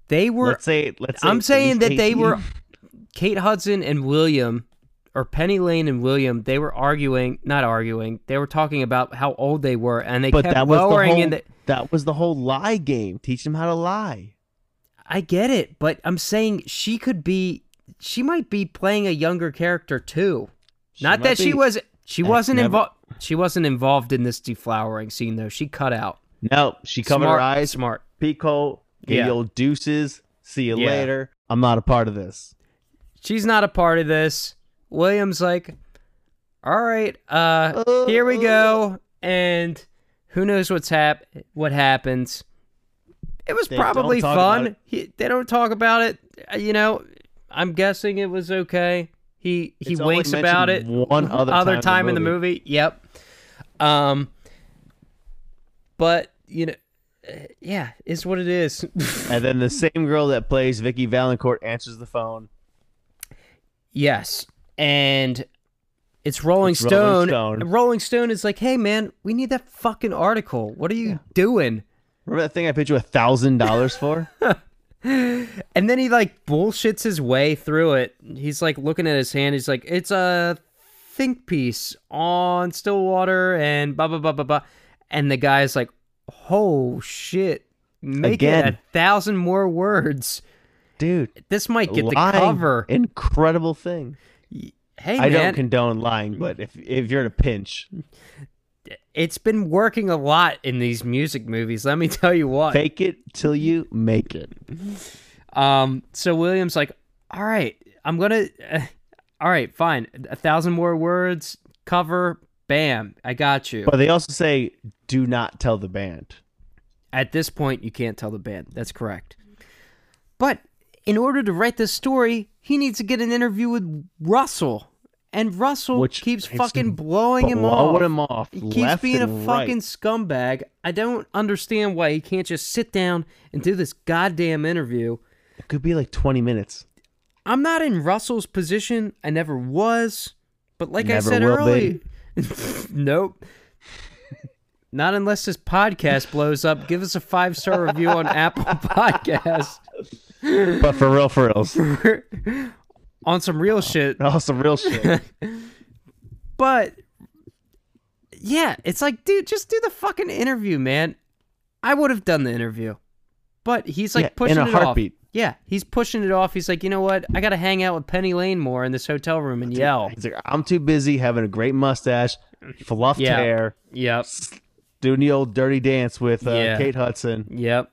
They were let's say let's say I'm saying that they were Kate Hudson and William or Penny Lane and William, they were arguing, not arguing. They were talking about how old they were and they but kept that was the whole in the that was the whole lie game. Teach them how to lie. I get it, but I'm saying she could be she might be playing a younger character too. She Not that she be. was she Heck, wasn't involved she wasn't involved in this deflowering scene though. She cut out. No, she covered smart, her eyes. Smart. Pico, get Yeah. the old deuces. See you Yeah. later. I'm not a part of this. She's not a part of this. William's like, "All right, uh, here we go." And who knows what's hap what happens. It was They probably fun. He, they don't talk about it. Uh, You know, I'm guessing it was okay. He he It's winks about it one other time in the in the movie. Yep. Um but, you know, uh, yeah, it's what it is. And then the same girl that plays Vicky Valancourt answers the phone. Yes, and it's Rolling It's Rolling Stone. Stone. And Rolling Stone is like, "Hey, man, we need that fucking article. What are you doing?" Remember that thing I paid you a thousand dollars for? And then he like bullshits his way through it. He's like looking at his hand. He's like, "It's a think piece on Stillwater and blah blah blah blah blah." And the guy's like, "Oh shit, make Again. it a thousand more words. Dude, This might get the cover." Incredible thing. Hey, I man, don't condone lying, but if if you're in a pinch, it's been working a lot in these music movies. Let me tell you what. fake it till you make it. Um, so William's like, all right, I'm gonna, uh, all right, fine, a thousand more words, cover, bam, I got you. But they also say, do not tell the band. At this point, you can't tell the band. That's correct. But in order to write this story, he needs to get an interview with Russell, and Russell Which keeps fucking blowing him blowing off. him off He keeps being a and right. fucking scumbag. I don't understand why he can't just sit down and do this goddamn interview. It could be like 20 minutes. I'm not in Russell's position. I never was. But like I said earlier, nope. Not unless this podcast blows up. Give us a five star review on Apple Podcasts But for real, for reals. on some real shit. Oh, some real shit. But yeah, it's like, dude, just do the fucking interview, man. I would have done the interview, but he's like Yeah, in pushing a it heartbeat. off. Yeah, he's pushing it off. He's like, you know what? I got to hang out with Penny Lane more in this hotel room and yell. He's like, I'm too busy having a great mustache, fluffed Yeah. hair, Yep. doing the old dirty dance with uh, Yeah. Kate Hudson. Yep.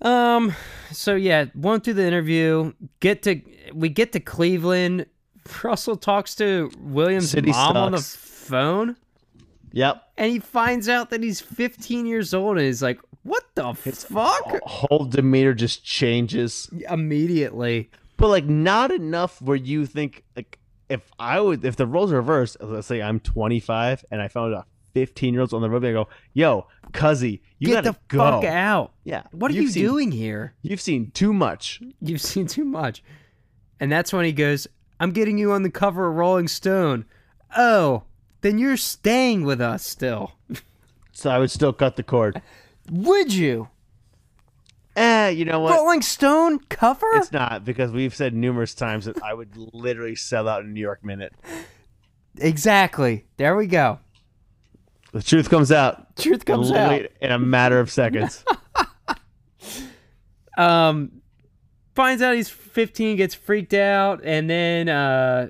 Um. So yeah, went through the interview. Get to we get to Cleveland. Russell talks to William's City mom on the phone, Yep. and he finds out that he's 15 years old, and he's like, "What the fuck?" Whole demeanor just changes. Immediately. But like not enough where you think like if I would if the roles are reversed, let's say I'm 25 and I found a 15 year olds on the road, I go, "Yo, cuzzy, you Get gotta the go." fuck out. Yeah. What are You've you seen- doing here? You've seen too much. You've seen too much. And that's when he goes, I'm getting you on the cover of Rolling Stone. Oh, then you're staying with us still. So I would still cut the cord. Would you? Eh, you know what? Rolling Stone cover? It's not because we've said numerous times that I would literally sell out in New York minute. exactly. There we go. The truth comes out. Truth comes out. in a matter of seconds. Um, finds out he's 15, gets freaked out, and then uh,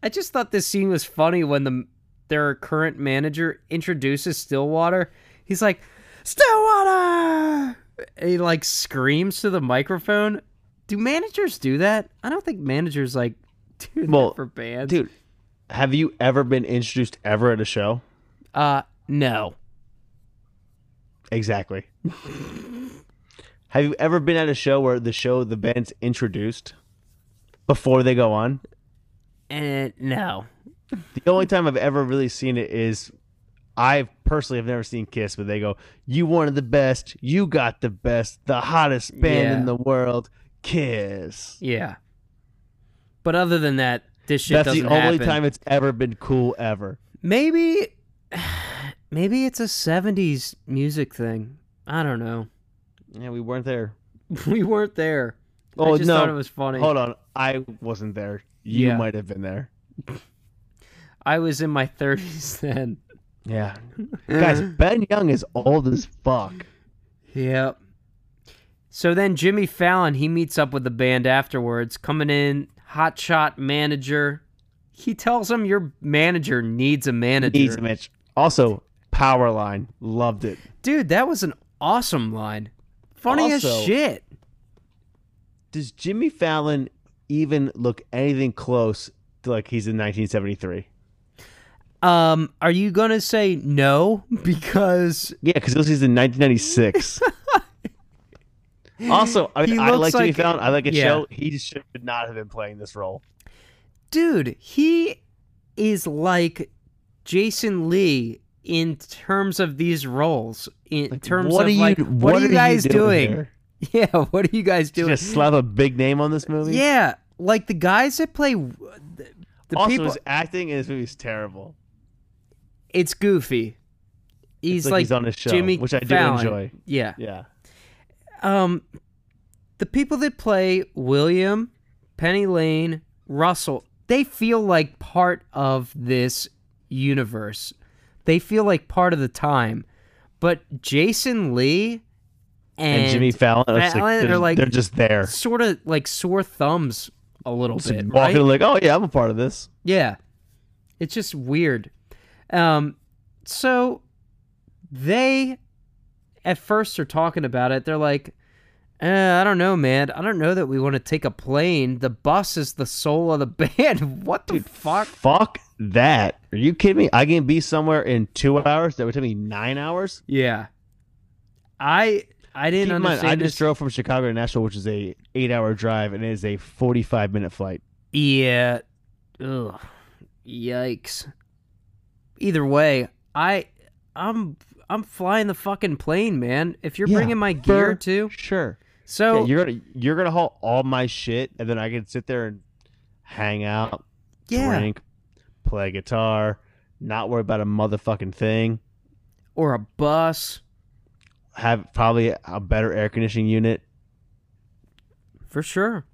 I just thought this scene was funny when the their current manager introduces Stillwater. He's like, Stillwater! And he like screams to the microphone. Do managers do that? I don't think managers like do that for bands. Dude, have you ever been introduced ever at a show? Uh, no. Exactly. have you ever been at a show where the show the band's introduced before they go on? And no. The only time I've ever really seen it is I personally have never seen Kiss, but they go, "You wanted the best. You got the best, the hottest band Yeah. in the world, Kiss." Yeah. But other than that, this shit That's the only happen. time it's ever been cool ever. Maybe maybe it's a 70s music thing. I don't know. Yeah, we weren't there. We weren't there. Oh I just no! thought it was funny. Hold on, I wasn't there. You Yeah. might have been there. I was in my 30s then. Yeah, guys, Ben Young is old as fuck. Yep. So then Jimmy Fallon, he meets up with the band afterwards, coming in, hotshot manager. He tells him your manager needs a manager. Needs a Mitch. Also, power line. loved it. Dude, that was an awesome line. Funny as shit. Does Jimmy Fallon even look anything close to like he's in 1973? Um, are you gonna say no? Because Yeah, because this is in 1996. also, I, He I looks like Jimmy like- Fallon. I like a yeah. show. He should not have been playing this role. dude, he is like Jason Lee in terms of these roles. In terms what of are you? like, what, what, are you you guys doing? doing? Yeah, what are you guys doing? just slap a big name on this movie? Yeah, like the guys that play the, the also, people. his acting in this movie is terrible. It's goofy. He's like like, he's on a show, Jimmy which I do Fallon. enjoy. Yeah. Yeah. Um, the people that play William, Penny Lane, Russell, they feel like part of this universe. They feel like part of the time. But Jason Lee and, And, Jimmy Fallon, Fallon like, are they're, like they're just there. sort of like sore thumbs a little Just bit, walking right? like, oh yeah, I'm a part of this. Yeah. It's just weird. Um so they at first are talking about it. They're like, uh, I don't know, man. I don't know that we want to take a plane. The bus is the soul of the band. what the fuck? Fuck that. Are you kidding me? I can be somewhere in two hours. That would take me nine hours. Yeah. I I didn't Keep in mind, understand I just drove from Chicago to Nashville, which is a eight hour drive, and it is a forty five minute flight. Yeah. Ugh. Yikes. Either way, I I'm I'm flying the fucking plane, man. If you're Yeah, bringing my gear too. Sure. So yeah, you're gonna you're gonna haul all my shit, and then I can sit there and hang out, yeah. drink, play guitar, not worry about a motherfucking thing. or a bus. Have probably a better air conditioning unit. For sure.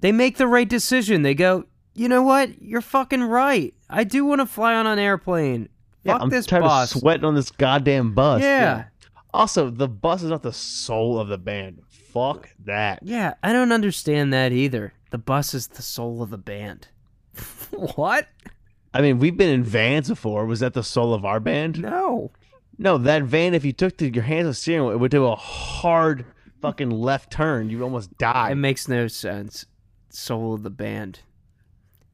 They make the right decision. They go, you know what? You're fucking right. I do want to fly on an airplane. Yeah, Fuck I'm this tired bus. of sweating on this goddamn bus. Yeah. Also, the bus is not the soul of the band. Fuck that. Yeah, I don't understand that either. The bus is the soul of the band. what? I mean, we've been in vans before. Was that the soul of our band? No. No, that van. If you took your hands on steering wheel, it would do a hard fucking left turn. You would almost die. It makes no sense. Soul of the band.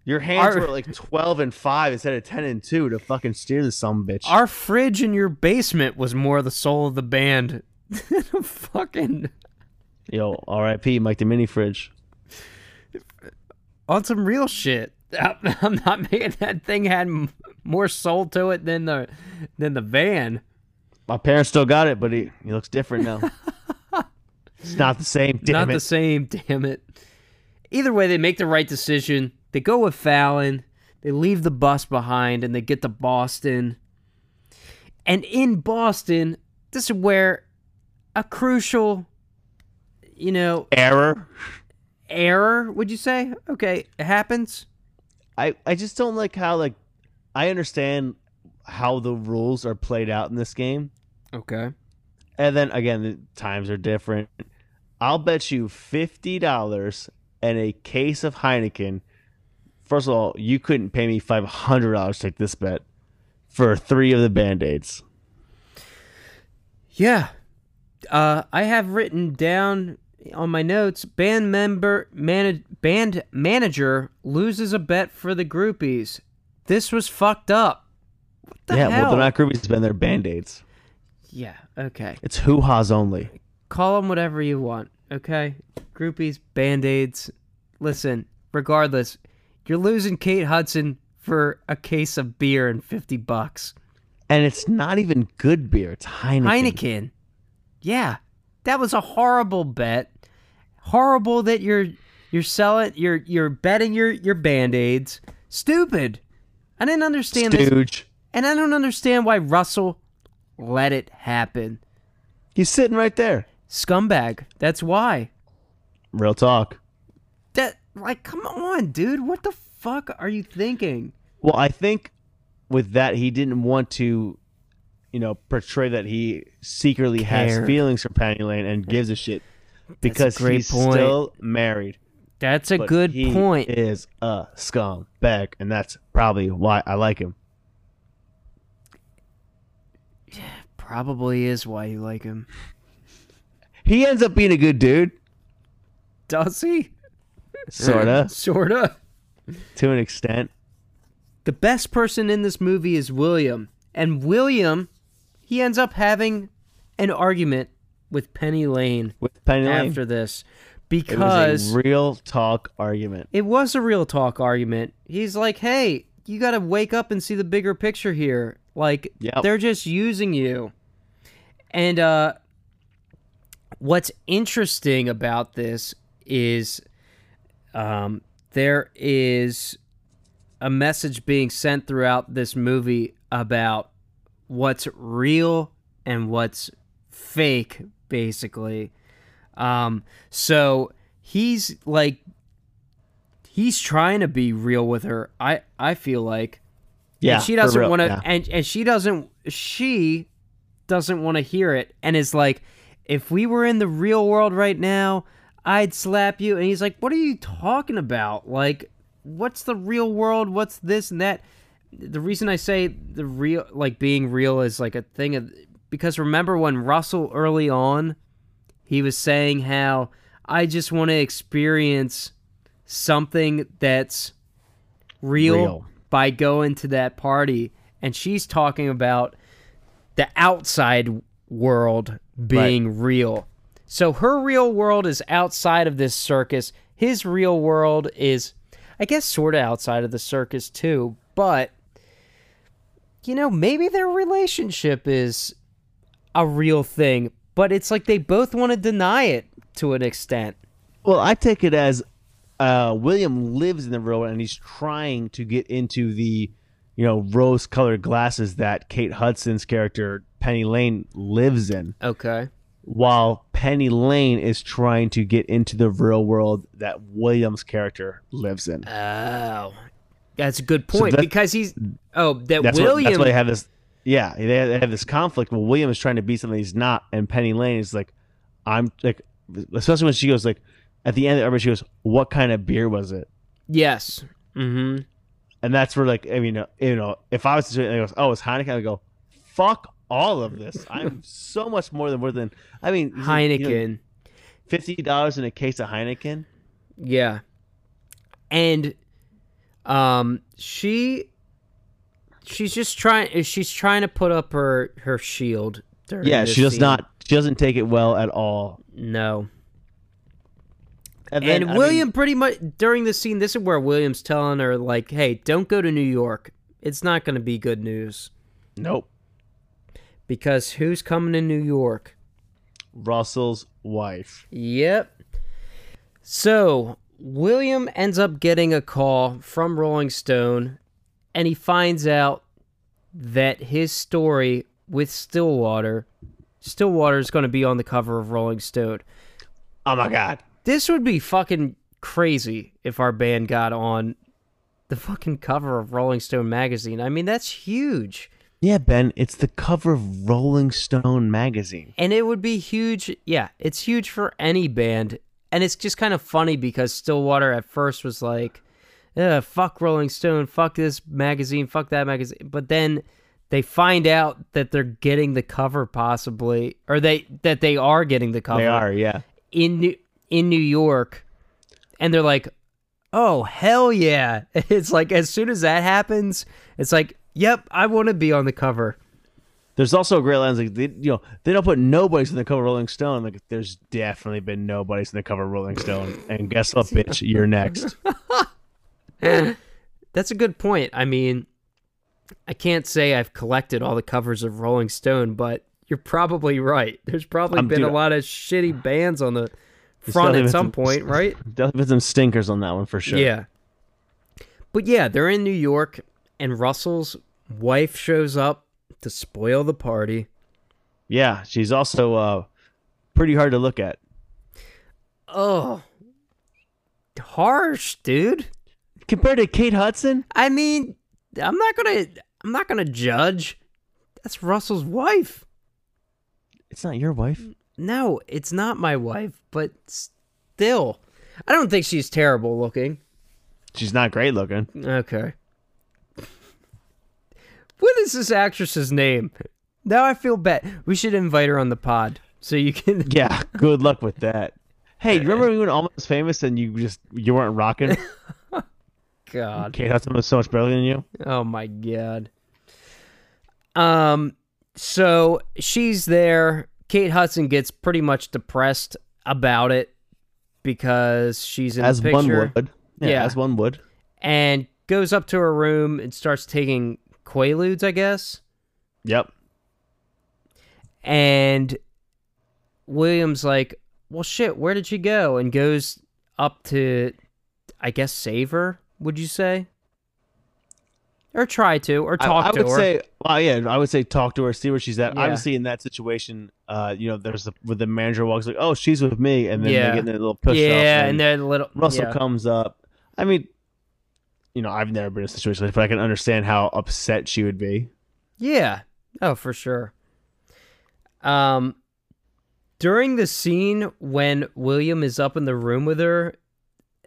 Your hands Our- were like twelve and five instead of ten and two to fucking steer the some bitch. Our fridge in your basement was more the soul of the band. than a fucking Yo, R.I.P. Mike the mini fridge. on some real shit. I'm not making that thing had more soul to it than the than the van. My parents still got it, but he, he looks different now. it's not the same. Damn not it. the same, damn it. Either way, they make the right decision. They go with Fallon. They leave the bus behind and they get to Boston. And in Boston, this is where a crucial, you know, Error. error, would you say? Okay, it happens. I I just don't like how like I understand how the rules are played out in this game, Okay. and then again the times are different. I'll bet you fifty dollars and a case of Heineken. First of all, you couldn't pay me five hundred dollars to take this bet for three of the band aids. Yeah. Uh, I have written down on my notes band member manage, band manager loses a bet for the groupies. This was fucked up. What the yeah, hell? well they're not groupies, Ben. They're band aids. Yeah, okay. It's hoo ha's only. Call them whatever you want, okay? Groupies, band-aids. Listen, regardless, you're losing Kate Hudson for a case of beer and 50 bucks. And it's not even good beer. It's Heineken. Heineken. Yeah, that was a horrible bet. Horrible that you're you're selling you're you're betting your your band-aids. Stupid. I didn't understand this. Stooge. And I don't understand why Russell let it happen. He's sitting right there. Scumbag. That's why. Real talk. That like come on, dude. What the fuck are you thinking? Well, I think with that he didn't want to, you know, portray that he secretly has feelings for Penny Lane and gives a shit because great he's point. still married. That's a but good he point. Is a scum scumbag, and that's probably why I like him. Probably is why you like him. He ends up being a good dude, Does he? Sorta, Sorta. to an extent. The best person in this movie is William. And William, he ends up having an argument with Penny Lane With Penny Lane, after this it because was a real talk argument. it was a real talk argument. He's like, "Hey, you got to wake up and see the bigger picture here. Like Yep. they're just using you." And uh what's interesting about this is um there is a message being sent throughout this movie about what's real and what's fake basically. Um so he's like he's trying to be real with her. I I feel like Yeah, and she doesn't want to yeah. and and she doesn't she doesn't want to hear it and is like if we were in the real world right now i'd slap you and he's like what are you talking about? Like what's the real world? What's this and that? The reason i say the real like being real is like a thing of because remember when russell early on he was saying how i just want to experience something that's real, Real. by going to that party. And she's talking about the outside world being real so her real world is outside of this circus. His real world is i guess sort of outside of the circus too but you know maybe their relationship is a real thing but it's like they both want to deny it to an extent. Well, I take it as uh, William lives in the real world and he's trying to get into the, you know, rose-colored glasses that Kate Hudson's character Penny Lane lives in, Okay. While Penny Lane is trying to get into the real world that William's character lives in. Oh, that's a good point that- because he's oh that That's what, William. that's why they have this. Yeah, they have, this conflict. Well, William is trying to be something he's not, and Penny Lane is like, I'm like, especially when she goes like, at the end, everybody she goes, "What kind of beer was it?" yes. Mm-hmm. And that's where like, I mean, you know, if I was to goes, "Oh, it's Heineken," I would go, "Fuck all of this. I'm so much more than worth than." I mean, Heineken. fifty dollars in a case of Heineken. Yeah. And um she she's just trying she's trying to put up her her shield during Yeah, she does scene. not. She doesn't take it well at all. No. And, And then, I mean, William pretty much during the scene this is where William's telling her like, "Hey, don't go to New York. It's not going to be good news nope. Because who's coming to New York?" Russell's wife. Yep. So, William ends up getting a call from Rolling Stone and he finds out that his story with Stillwater Stillwater is going to be on the cover of Rolling Stone. Oh my god. This would be fucking crazy if our band got on the fucking cover of Rolling Stone magazine. I mean, that's huge. Yeah, Ben, it's the cover of Rolling Stone magazine. And it would be huge. Yeah, it's huge for any band. And it's just kind of funny because Stillwater at first was like, fuck Rolling Stone, fuck this magazine, fuck that magazine. But then they find out that they're getting the cover possibly or they that they are getting the cover They are, yeah. in New, in New York and they're like, "Oh, hell yeah." It's like as soon as that happens, it's like, "Yep, I want to be on the cover." There's also a great line like they, you know they don't put nobodies in the cover of Rolling Stone. Like there's definitely been nobodies in the cover of Rolling Stone. And guess what, bitch? You're next. That's a good point. I mean, I can't say I've collected all the covers of Rolling Stone, but you're probably right. There's probably Um, been dude, a lot of shitty bands on the front at been some point, right? Definitely been some stinkers on that one for sure. Yeah. But yeah, they're in New York, and Russell's wife shows up to spoil the party. yeah. She's also uh, pretty hard to look at Oh, harsh, dude. compared to Kate Hudson. I mean, I'm not gonna, I'm not gonna judge. That's Russell's wife. It's not your wife. No, it's not my wife, but still, I don't think she's terrible looking. She's not great looking. Okay. What is this actress's name? Now I feel bad. We should invite her on the pod so you can. Yeah. Good luck with that. Hey, remember when you were almost famous and you just you weren't rocking? God. Kate Hudson was so much better than you. Oh my god. Um so she's there. Kate Hudson gets pretty much depressed about it because she's in as the one would. Yeah, Yeah. as one would. and goes up to her room and starts taking quaaludes, I guess. Yep. And William's like, "Well, shit, where did she go?" and goes up to I guess save her, would you say? Or try to or talk I, to her. I would say, well, yeah, I would say talk to her, see where she's at. Yeah. Obviously, in that situation, uh, you know, there's the, with the manager walks like, oh, she's with me, and then Yeah. they get in their little push yeah, off, and they're little Russell yeah. comes up. I mean, you know, I've never been in a situation like, this, but I can understand how upset she would be. Yeah. Oh, for sure. Um during the scene when William is up in the room with her,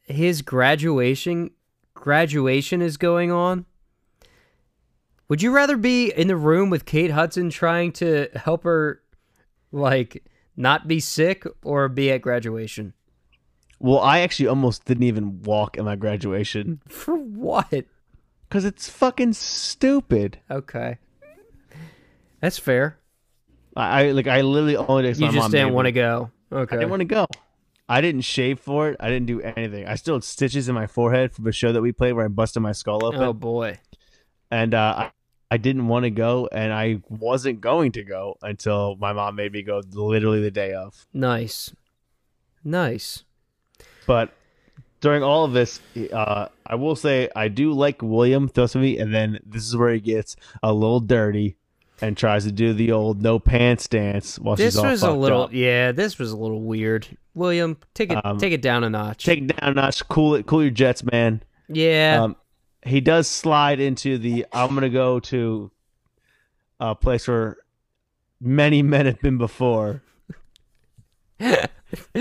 his graduation graduation is going on. Would you rather be in the room with Kate Hudson trying to help her like not be sick or be at graduation? Well, I actually almost didn't even walk in my graduation For what? because it's fucking stupid. Okay. That's fair. I, I like, I literally only asked You my just mom didn't want to go. Okay. I didn't want to go. I didn't shave for it. I didn't do anything. I still had stitches in my forehead from a show that we played where I busted my skull open. oh boy. and uh, I, I didn't want to go, and I wasn't going to go until my mom made me go. Literally the day of. Nice. Nice. But during all of this, uh, I will say I do like William Thusby, and then this is where he gets a little dirty and tries to do the old no pants dance while This she's all was a little, up. yeah. This was a little weird. William, take it, Um, take it down a notch. Take it down a notch, cool it, cool your jets, man. yeah, Um, he does slide into the. I'm gonna go to a place where many men have been before.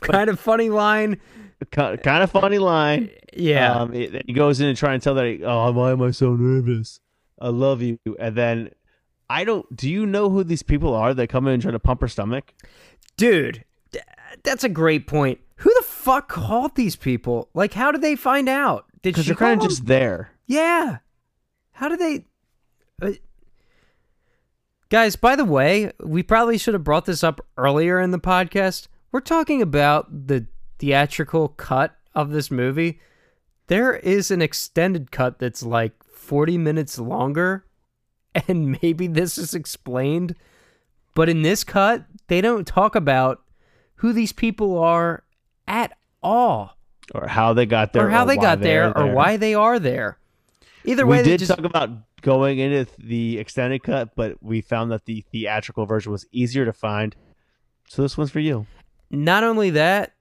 kind of funny line. Kind of funny line. Yeah, Um, it- he goes in and try and tell that, he, oh, why am I so nervous? I love you. And then I don't. Do you know who these people are that come in and try to pump her stomach? dude, th- that's a great point. Who the fuck called these people? Like, how did they find out? Did Because they're kind of just there. Yeah. How did they? Uh, guys, by the way, we probably should have brought this up earlier in the podcast. We're talking about the theatrical cut of this movie. There is an extended cut that's like 40 minutes longer, and maybe this is explained. But in this cut, they don't talk about who these people are at all Or how they got there. or how they why got they're there, or why they are there. Either way, we did just talk about going into the extended cut, but we found that the theatrical version was easier to find. So this one's for you. Not only that,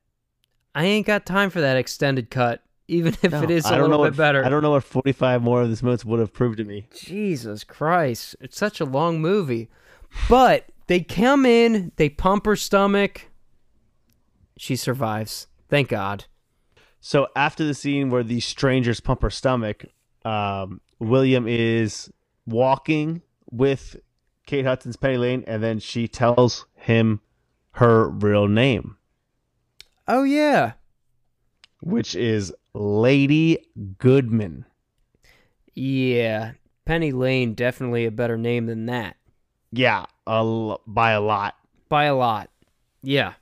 I ain't got time for that extended cut, even if it is a I don't little know bit what, better. I don't know what 45 more of this minutes would have proved to me. Jesus Christ, it's such a long movie. But they come in, they pump her stomach. She survives. Thank God. So after the scene where these strangers pump her stomach, um, William is walking with Kate Hudson's Penny Lane, and then she tells him her real name, Oh yeah. which is Lady Goodman. Yeah. Penny Lane definitely a better name than that. Yeah, a l- by a lot. By a lot. Yeah.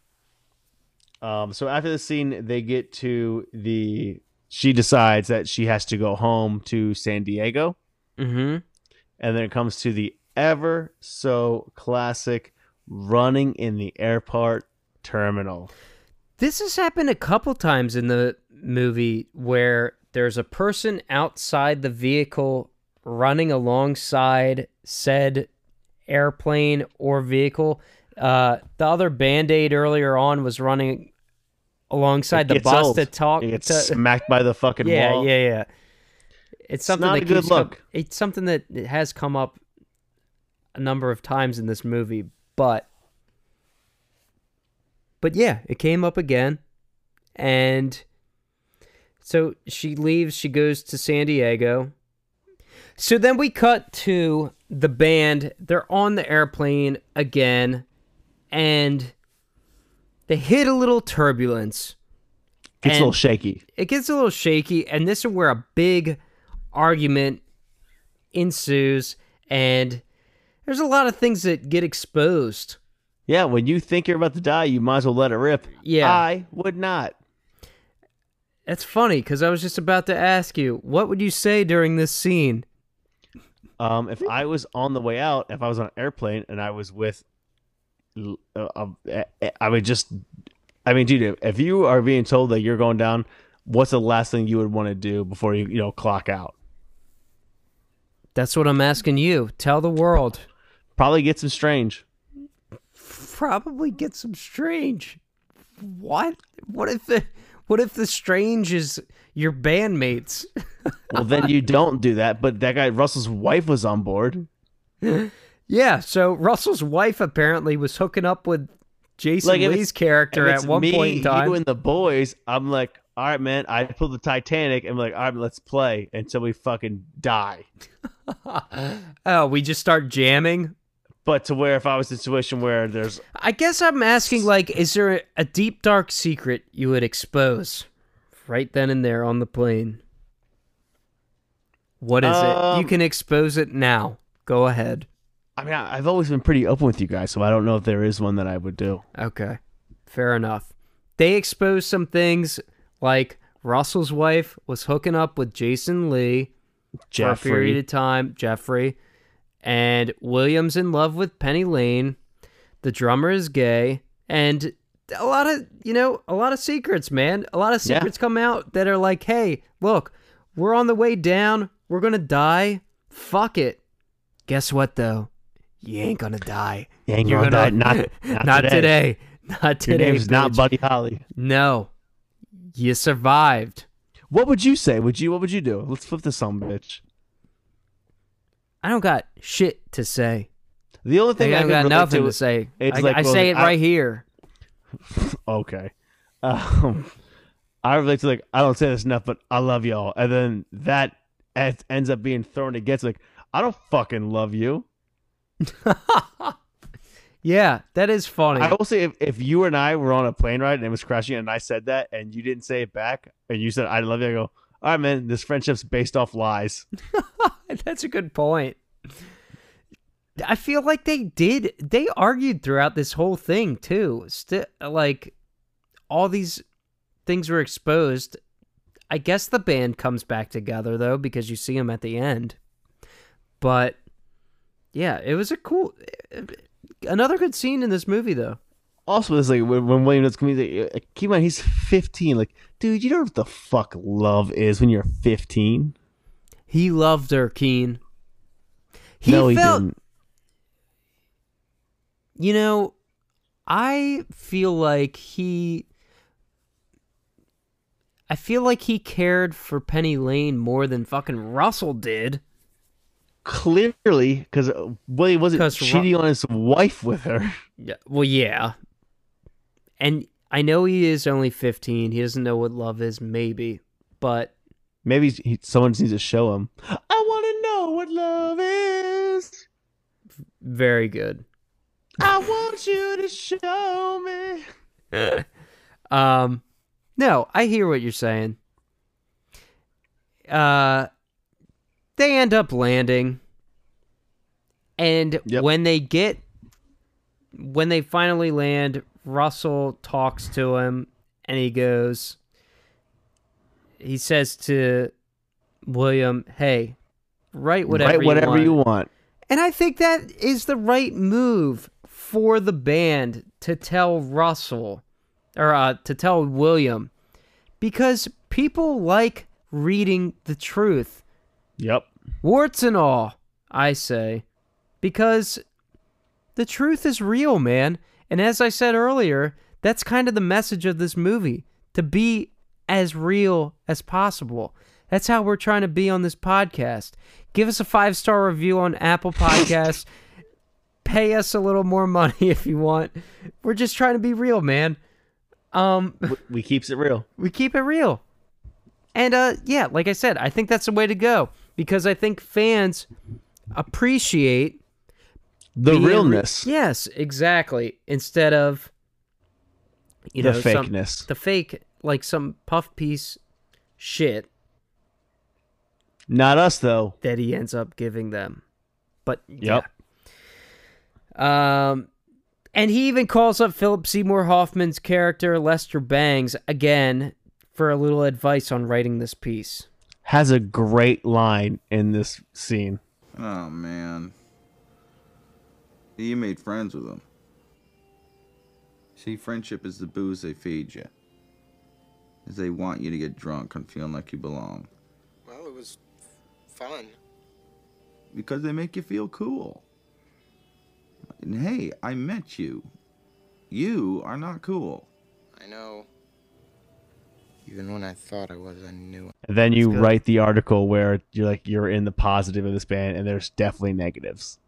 Um, so after the scene, they get to the. She decides that she has to go home to San Diego, Mm-hmm. and then it comes to the ever so classic running in the airport terminal. This has happened a couple times in the movie where there's a person outside the vehicle running alongside said airplane or vehicle. Uh, the other band aid earlier on was running alongside the bus old. to talk. It gets to, smacked by the fucking yeah, wall. yeah, yeah. yeah. It's something not that a good com- it's something that has come up a number of times in this movie, but but yeah, it came up again, and so she leaves. She goes to San Diego. So then we cut to the band. They're on the airplane again, and they hit a little turbulence Gets a little shaky. it gets a little shaky, and this is where a big argument ensues, and there's a lot of things that get exposed. Yeah, when you think you're about to die, you might as well let it rip. Yeah. I would not. That's funny because I was just about to ask you, what would you say during this scene? Um, if I was on the way out, if I was on an airplane and I was with, uh, um, I would just, I mean, dude, if you are being told that you're going down, what's the last thing you would want to do before you, you know, clock out? That's what I'm asking you. Tell the world. Probably get some strange. Probably get some strange. What? What if the what if the strange is your bandmates? Well, then you don't do that. But that guy Russell's wife was on board. yeah, so Russell's wife apparently was hooking up with Jason Like, Lee's character at one me, point in time. You and the boys, I'm like, all right, man. I pull the Titanic and I'm like, all right, let's play until we fucking die. Oh, we just start jamming. But to where if I was in a situation where there's I guess I'm asking, like, is there a deep dark secret you would expose right then and there on the plane? What is it? You Um, can expose it now. Go ahead. I mean, I- I've always been pretty open with you guys, so I don't know if there is one that I would do. Okay, fair enough. They exposed some things, like Russell's wife was hooking up with Jason Lee for a period of time, Jeffrey, and Williams in love with Penny Lane. The drummer is gay, and a lot of you know a lot of secrets, man. A lot of Yeah. secrets come out that are like, hey, look, We're on the way down. We're gonna die. Fuck it. Guess what though? You ain't gonna die. You ain't You're gonna die. Not, not, not today. today. Not Your today. name's not. Buddy Holly. No. You survived. What would you say? Would you? What would you do? Let's flip this some bitch. I don't got shit to say. The only thing I, can got nothing to, to say. it's I, like, I well, say it I- right here. Okay. Um, I relate to like I don't say this enough, but I love y'all, and then that ends ends up being thrown against like I don't fucking love you. Yeah, that is funny. I will say if, if you and I were on a plane ride and it was crashing and I said that and you didn't say it back and you said I love you, I go, right, mean, this friendship's based off lies. That's a good point. I feel like they did. They argued throughout this whole thing too. Still, like all these things were exposed. I guess the band comes back together though because you see them at the end. But yeah, it was a cool, another good scene in this movie though. Also, it's like when, when William does like, keep in mind he's 15. Like, dude, you know what the fuck love is when you're 15? He loved her, Keane. He no, he felt didn't. You know, I feel like he. I feel like he cared for Penny Lane more than fucking Russell did. Clearly, because uh, William wasn't 'Cause Ru- cheating on his wife with her. Yeah, well, yeah. And I know he is only 15. He doesn't know what love is, maybe. But Maybe he, someone needs to show him. I want to know what love is. very good. I want you to show me. Um, no, I hear what you're saying. Uh, they end up landing, and Yep. when they get, when they finally land, Russell talks to him, and he goes, he says to William, "Hey, write whatever, Write whatever you you want." want. And I think that is the right move for the band to tell Russell or uh, to tell William because people like reading the truth, Yep. warts and all, I say, because the truth is real, man. And as I said earlier, that's kind of the message of this movie to be as real as possible. That's how we're trying to be on this podcast. Give us a five star review on Apple Podcasts. Pay us a little more money if you want. We're just trying to be real, man. Um, We, keeps it real. we keep it real. And uh yeah, like I said, I think that's the way to go because I think fans appreciate The being re- realness. yes, exactly. Instead of you The know some- fakeness. the fake like some puff piece shit Not us though. that he ends up giving them. But Yep. yeah. Um and he even calls up Philip Seymour Hoffman's character Lester Bangs again for a little advice on writing this piece. Has a great line in this scene. Oh man. You made friends with them. See, friendship is the booze they feed you. Is they want you to get drunk and feeling like you belong. Well, it was fun. Because they make you feel cool. And hey, I met you. You are not cool. I know. Even when I thought I was, I knew. And then you write the article where you're like you're in the positive of this band and there's definitely negatives.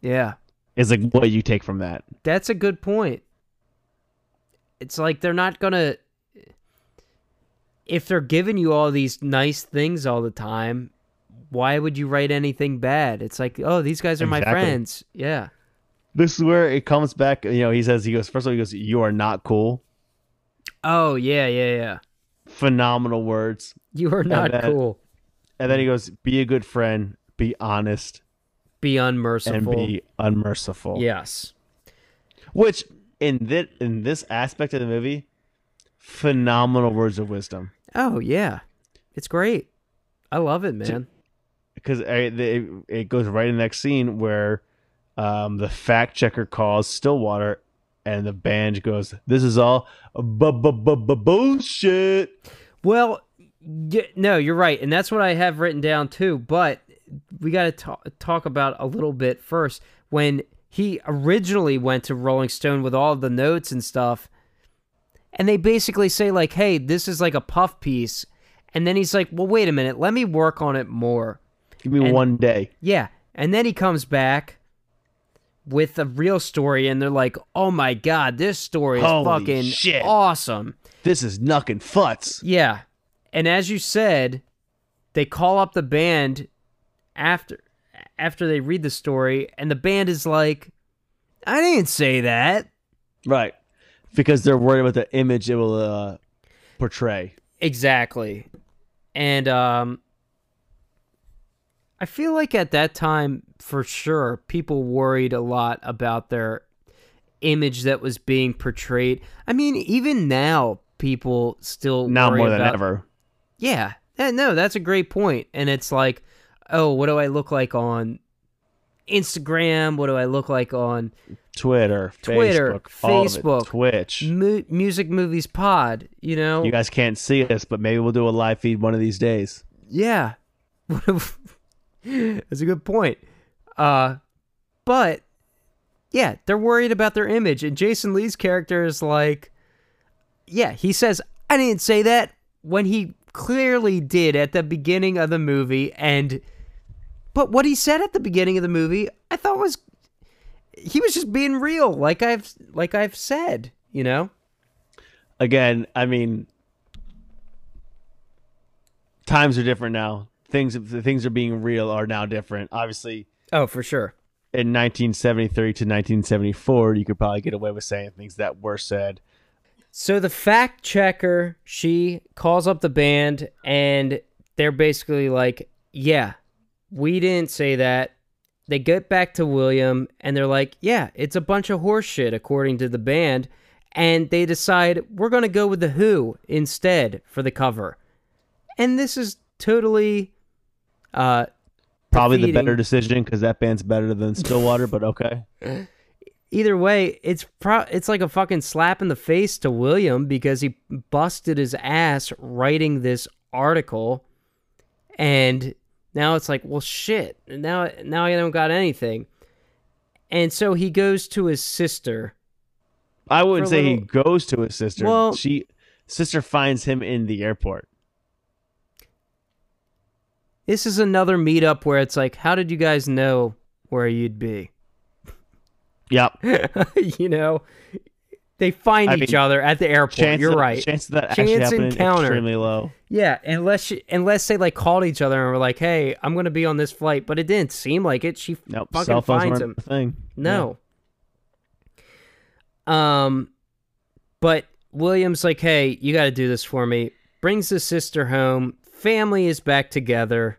Yeah. Is like what you take from that. That's a good point. It's like they're not gonna if they're giving you all these nice things all the time, why would you write anything bad? It's like, oh, these guys are my friends. Yeah. This is where it comes back. You know, he says he goes first of all he goes, "You are not cool." Oh yeah, yeah, yeah. Phenomenal words. You are not then- cool. And then he goes, "Be a good friend. Be honest Be unmerciful. and be unmerciful." yes. Which in this in this aspect of the movie, phenomenal words of wisdom. Oh yeah. It's great. I love it, man. because it, it goes right in the next scene where um, the fact checker calls Stillwater, and the band goes, "This is all bu- bu- bu- bu- bullshit." Well, Yeah, no, you're right, and that's what I have written down too. But we got to talk talk about a little bit first when he originally went to Rolling Stone with all the notes and stuff, and they basically say like, "Hey, this is like a puff piece," and then he's like, "Well, wait a minute, let me work on it more." Give me And- one day. Yeah, and then he comes back with a real story, and they're like, "Oh my god, this story is Holy fucking shit. awesome." This is knuckin' futs. Yeah. And as you said, they call up the band after after they read the story and the band is like, "I didn't say that." Right. Because they're worried about the image it will uh, portray. Exactly. And um I feel like at that time for sure people worried a lot about their image that was being portrayed. I mean, even now people still Now more than about- ever. Yeah. No, that's a great. And it's like, oh, what do I look like on Instagram? What do I look like on Twitter, Twitter, Facebook, all of it, Facebook, Twitch. Mu- Music Movies Pod? You know? You guys can't see us, but maybe we'll do a live feed one of these days. Yeah. That's a good point. Uh but yeah, they're worried about their image and Jason Lee's character is like yeah, he says I didn't say that when he clearly did at the beginning of the movie and but what he said at the beginning of the movie I thought was he was just being real like I've like I've said, you know? Again, I mean, times are different now. Things, the things are being real are now different. Obviously, Oh, for sure. in 1973 to 1974, you could probably get away with saying things that were said. So the fact checker, she calls up the band and they're basically like, "Yeah, we didn't say that." They get back to William and they're like, "Yeah, it's a bunch of horse shit according to the band." And they decide we're going to go with the Who instead for the cover. And this is totally uh Probably the better decision because that band's better than Stillwater, but okay. either way, it's pro- it's like a fucking slap in the face to William because he busted his ass writing this article, and now it's like, well, shit. Now, now I don't got anything, and so he goes to his sister. I wouldn't say he goes to his sister. Well- she sister finds him in the airport. This is another meetup where it's like, how did you guys know where you'd be? Yep. you know, they find I each mean, other at the airport. Chance You're right. Chance of that actually Chance happening encounter. extremely low. Yeah, unless she, unless they like called each other and were like, "Hey, I'm gonna be on this flight," but it didn't seem like it. She Nope. fucking finds him. thing. No. Um, but William's like, "Hey, you got to do this for me." Brings the sister home. Family is back together.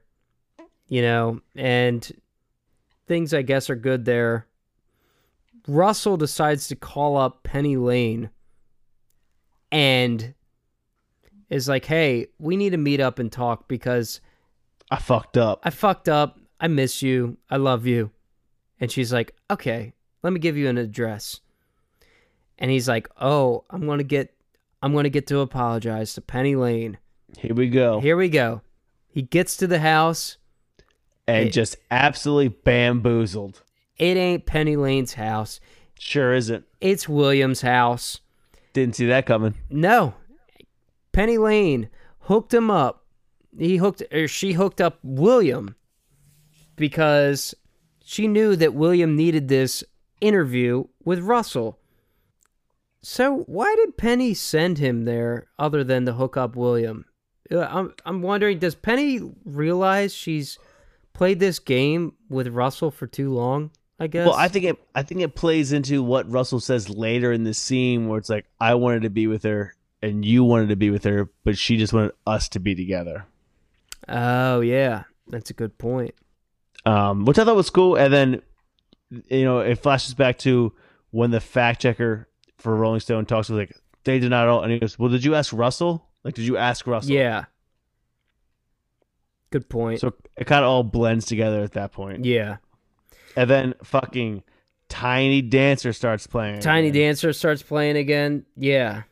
You know, and things I guess are good there. Russell decides to call up Penny Lane and is like, "Hey, we need to meet up and talk because I fucked up. I fucked up. I miss you. I love you." And she's like, "Okay, let me give you an address." And he's like, "Oh, I'm going to get I'm going to get to apologize to Penny Lane." Here we go. Here we go. He gets to the house. and It- just absolutely bamboozled. It ain't Penny Lane's house. Sure isn't. It's William's house. Didn't see that coming. No. Penny Lane hooked him up. He hooked or she hooked up William because she knew that William needed this interview with Russell. So why did Penny send him there other than to hook up William? Uh, I'm I'm wondering does Penny realize she's played this game with Russell for too long? I guess. Well, I think it. I think it plays into what Russell says later in the scene, where it's like, "I wanted to be with her, and you wanted to be with her, but she just wanted us to be together." Oh yeah, that's a good point. um, which I thought was cool. And then, you know, it flashes back to when the fact checker for Rolling Stone talks with like they did not all, and he goes, "Well, did you ask Russell? Like, did you ask Russell?" Yeah. Good point. So it kind of all blends together at that point. yeah. And then fucking Tiny Dancer starts playing. Tiny again. Dancer starts playing again. Yeah.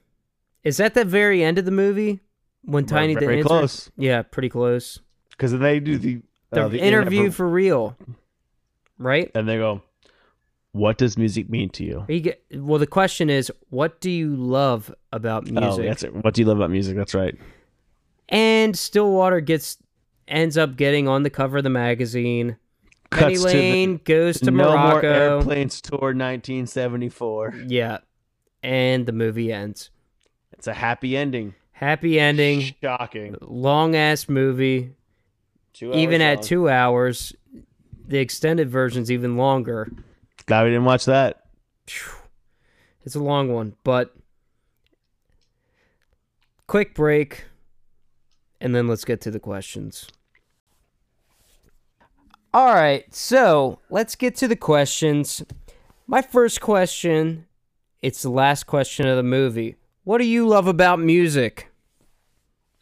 Is that the very end of the movie when Tiny very answer- close. Yeah, pretty close. because they do the The, uh, the interview for, for real, right? and they go, "What does music mean to you?" You get, well, the question is, what do you love about Oh, music? that's it. What do you love about music? That's right. and Stillwater gets ends up getting on the cover of the magazine. Penny Cuts to the- Lane goes to no more Morocco. airplanes tour 1974. Yeah, and the movie ends. It's a happy ending. Happy ending. Shocking. Long ass movie. Two even hours at two hours, the extended version's even longer. Glad we didn't watch that. It's a long one, but quick break, and then let's get to the questions. All right, so let's get to the questions. My first question, it's the last question of the movie. What do you love about music?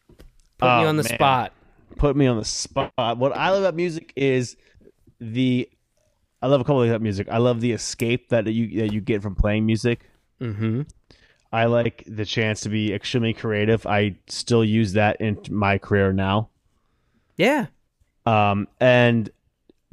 Put me Oh, on the man. spot. Put me on the spot. What I love about music is the. I love a couple of things about music. I love the escape that you that you get from playing music. Mm-hmm. I like the chance to be extremely creative. I still use that in my career now. Yeah. Um, and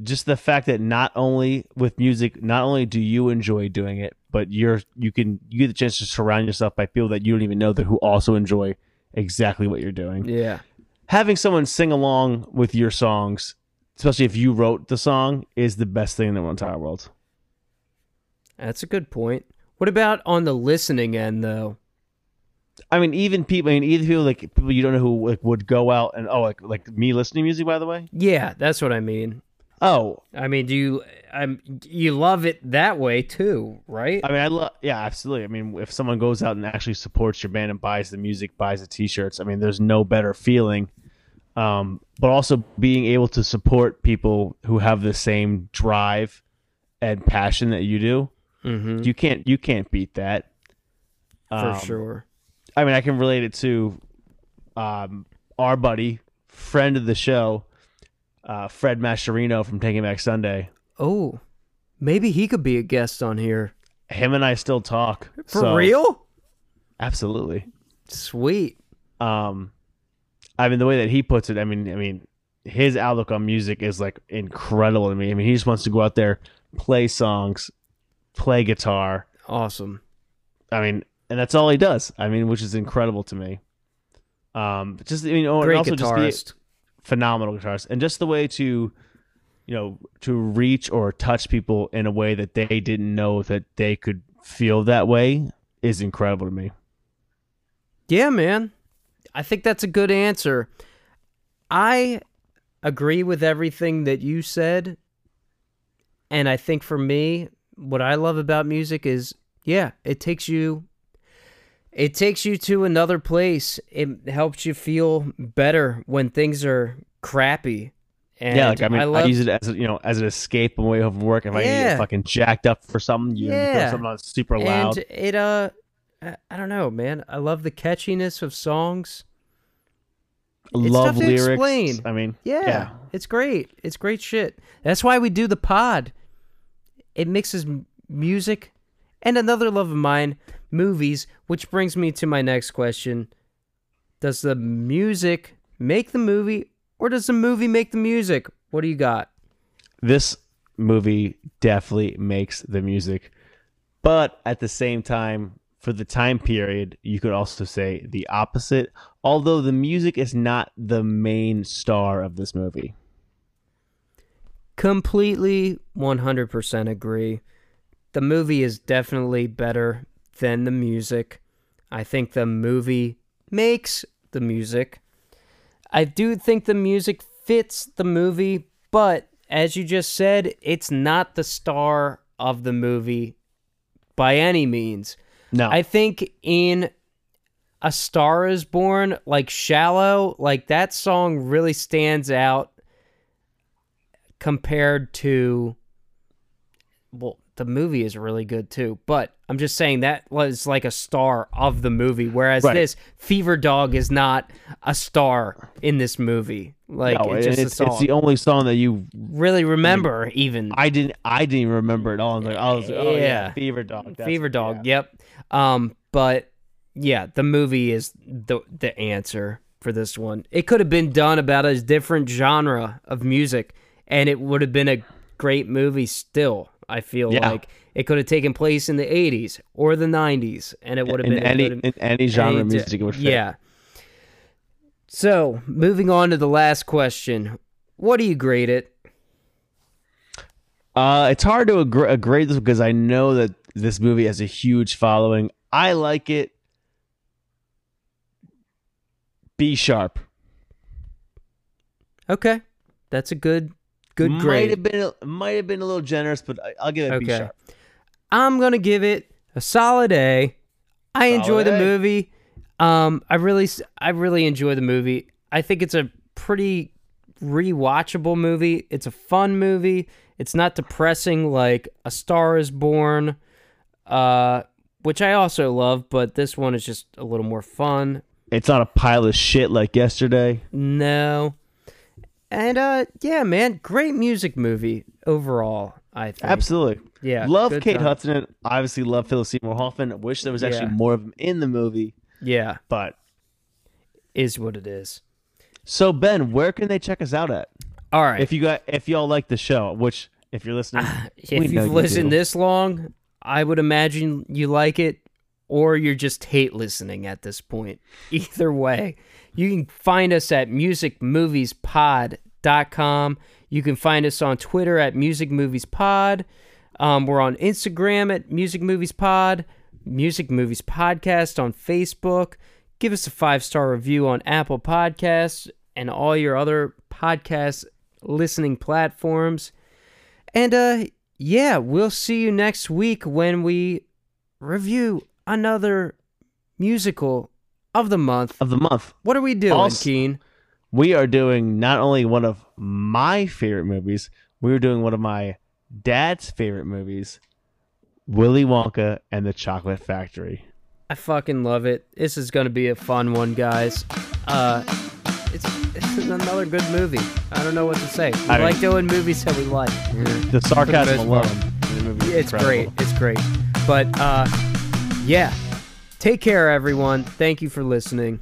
just the fact that not only with music, not only do you enjoy doing it, but you're you can you get the chance to surround yourself by people that you don't even know that who also enjoy exactly what you're doing. Yeah. Having someone sing along with your songs, especially if you wrote the song, is the best thing in the entire world. That's a good point. What about on the listening end, though? I mean, even people, I mean, even people like people you don't know who like would go out and oh, like like me listening to music. By the way, Yeah, that's what I mean. Oh, I mean, do you? I'm. You love it that way too, right? I mean, I love, yeah, absolutely. I mean, if someone goes out and actually supports your band and buys the music, buys the T-shirts, I mean, there's no better feeling. Um, but also being able to support people who have the same drive and passion that you do, mm-hmm. you can't, you can't beat that. For Um, sure. I mean, I can relate it to um, our buddy, friend of the show, uh, Fred Mascherino from Taking Back Sunday. Oh, maybe he could be a guest on here. Him and I still talk. For so- real? Absolutely. Sweet. um i mean the way that he puts it i mean i mean his outlook on music is like incredible to me i mean he just wants to go out there play songs play guitar Awesome. i mean and that's all he does i mean which is incredible to me um just you know and Great also just guitarist. the phenomenal guitarist and just the way to you know to reach or touch people in a way that they didn't know that they could feel that way is incredible to me Yeah, man. I think that's a good answer. I agree with everything that you said. And I think for me, what I love about music is yeah, it takes you it takes you to another place. It helps you feel better when things are crappy. And yeah, like I mean, I, love use it as a, you know as an escape away from work. If I Yeah. get fucking jacked up for something, you, Yeah. something on super loud. And it uh I- I don't know, man. I love the catchiness of songs. it's Love lyrics. explain. I mean, Yeah, yeah. it's great. It's great shit. That's why we do the pod. It mixes music and another love of mine, movies, which brings me to my next question. Does the music make the movie or does the movie make the music? What do you got? this movie definitely makes the music, but at the same time, for the time period, you could also say the opposite. Although the music is not the main star of this movie. Completely 100% agree. The movie is definitely better than the music. I think the movie makes the music. I do think the music fits the movie, but as you just said, it's not the star of the movie by any means. No, I think in A Star is Born, like Shallow, like that song really stands out compared to well, the movie is really good too, but I'm just saying that was like a star of the movie whereas Right. this Fever Dog is not a star in this movie. Like no, it's just it's, it's the only song that you really remember even I didn't I didn't remember it all. I was like, I was like, oh yeah, Yeah. Fever Dog. that's- Fever Dog. yeah. Yep. Um, but yeah, the movie is the the answer for this one. It could have been done about a different genre of music, and it would have been a great movie still. I feel Yeah. like it could have taken place in the 80s or the 90s, and it would have been any- in any genre of music would fit. Yeah. So, moving on to the last question. What do you grade it? Uh, it's hard to agree, agree this because I know that this movie has a huge following. I like it. B sharp. Okay. That's a good good might grade. have been might have been a little generous, but I, I'll give it a B Okay. sharp. I'm gonna give it a solid A. I enjoy the A. movie. Um, I really, s- I really enjoy the movie. I think it's a pretty rewatchable movie. It's a fun movie. It's not depressing like A Star Is Born, uh, which I also love, but this one is just a little more fun. It's not a pile of shit like yesterday. No, and uh, yeah, man, great music movie overall. I think Absolutely. Yeah, Love Kate time. Hudson. Obviously, love Philip Seymour Hoffman. Wish there was actually Yeah. more of him in the movie. Yeah, But is what it is. so Ben, where can they check us out at? All right. If you got if y'all like the show, which if you're listening, we if you've you listened this long, I would imagine you like it, or you're just hate listening at this point. Either way, you can find us at musicmoviespod.com. You can find us on Twitter at musicmoviespod. Um, we're on Instagram at Music Movies Pod, Music Movies Podcast on Facebook. Give us a five star review on Apple Podcasts and all your other podcast listening platforms. And uh yeah, we'll see you next week when we review another musical of the month. of the month. What are we doing, Also- Keane? we are doing not only one of my favorite movies, we are doing one of my dad's favorite movies, Willy Wonka and the Chocolate Factory. I fucking love it. This is gonna be a fun one, guys. Uh it's, it's another good movie. I don't know what to say. We I mean- like doing movies that we like. The sarcasm alone. the movie It's incredible. great. It's great. But uh yeah. Take care everyone. Thank you for listening.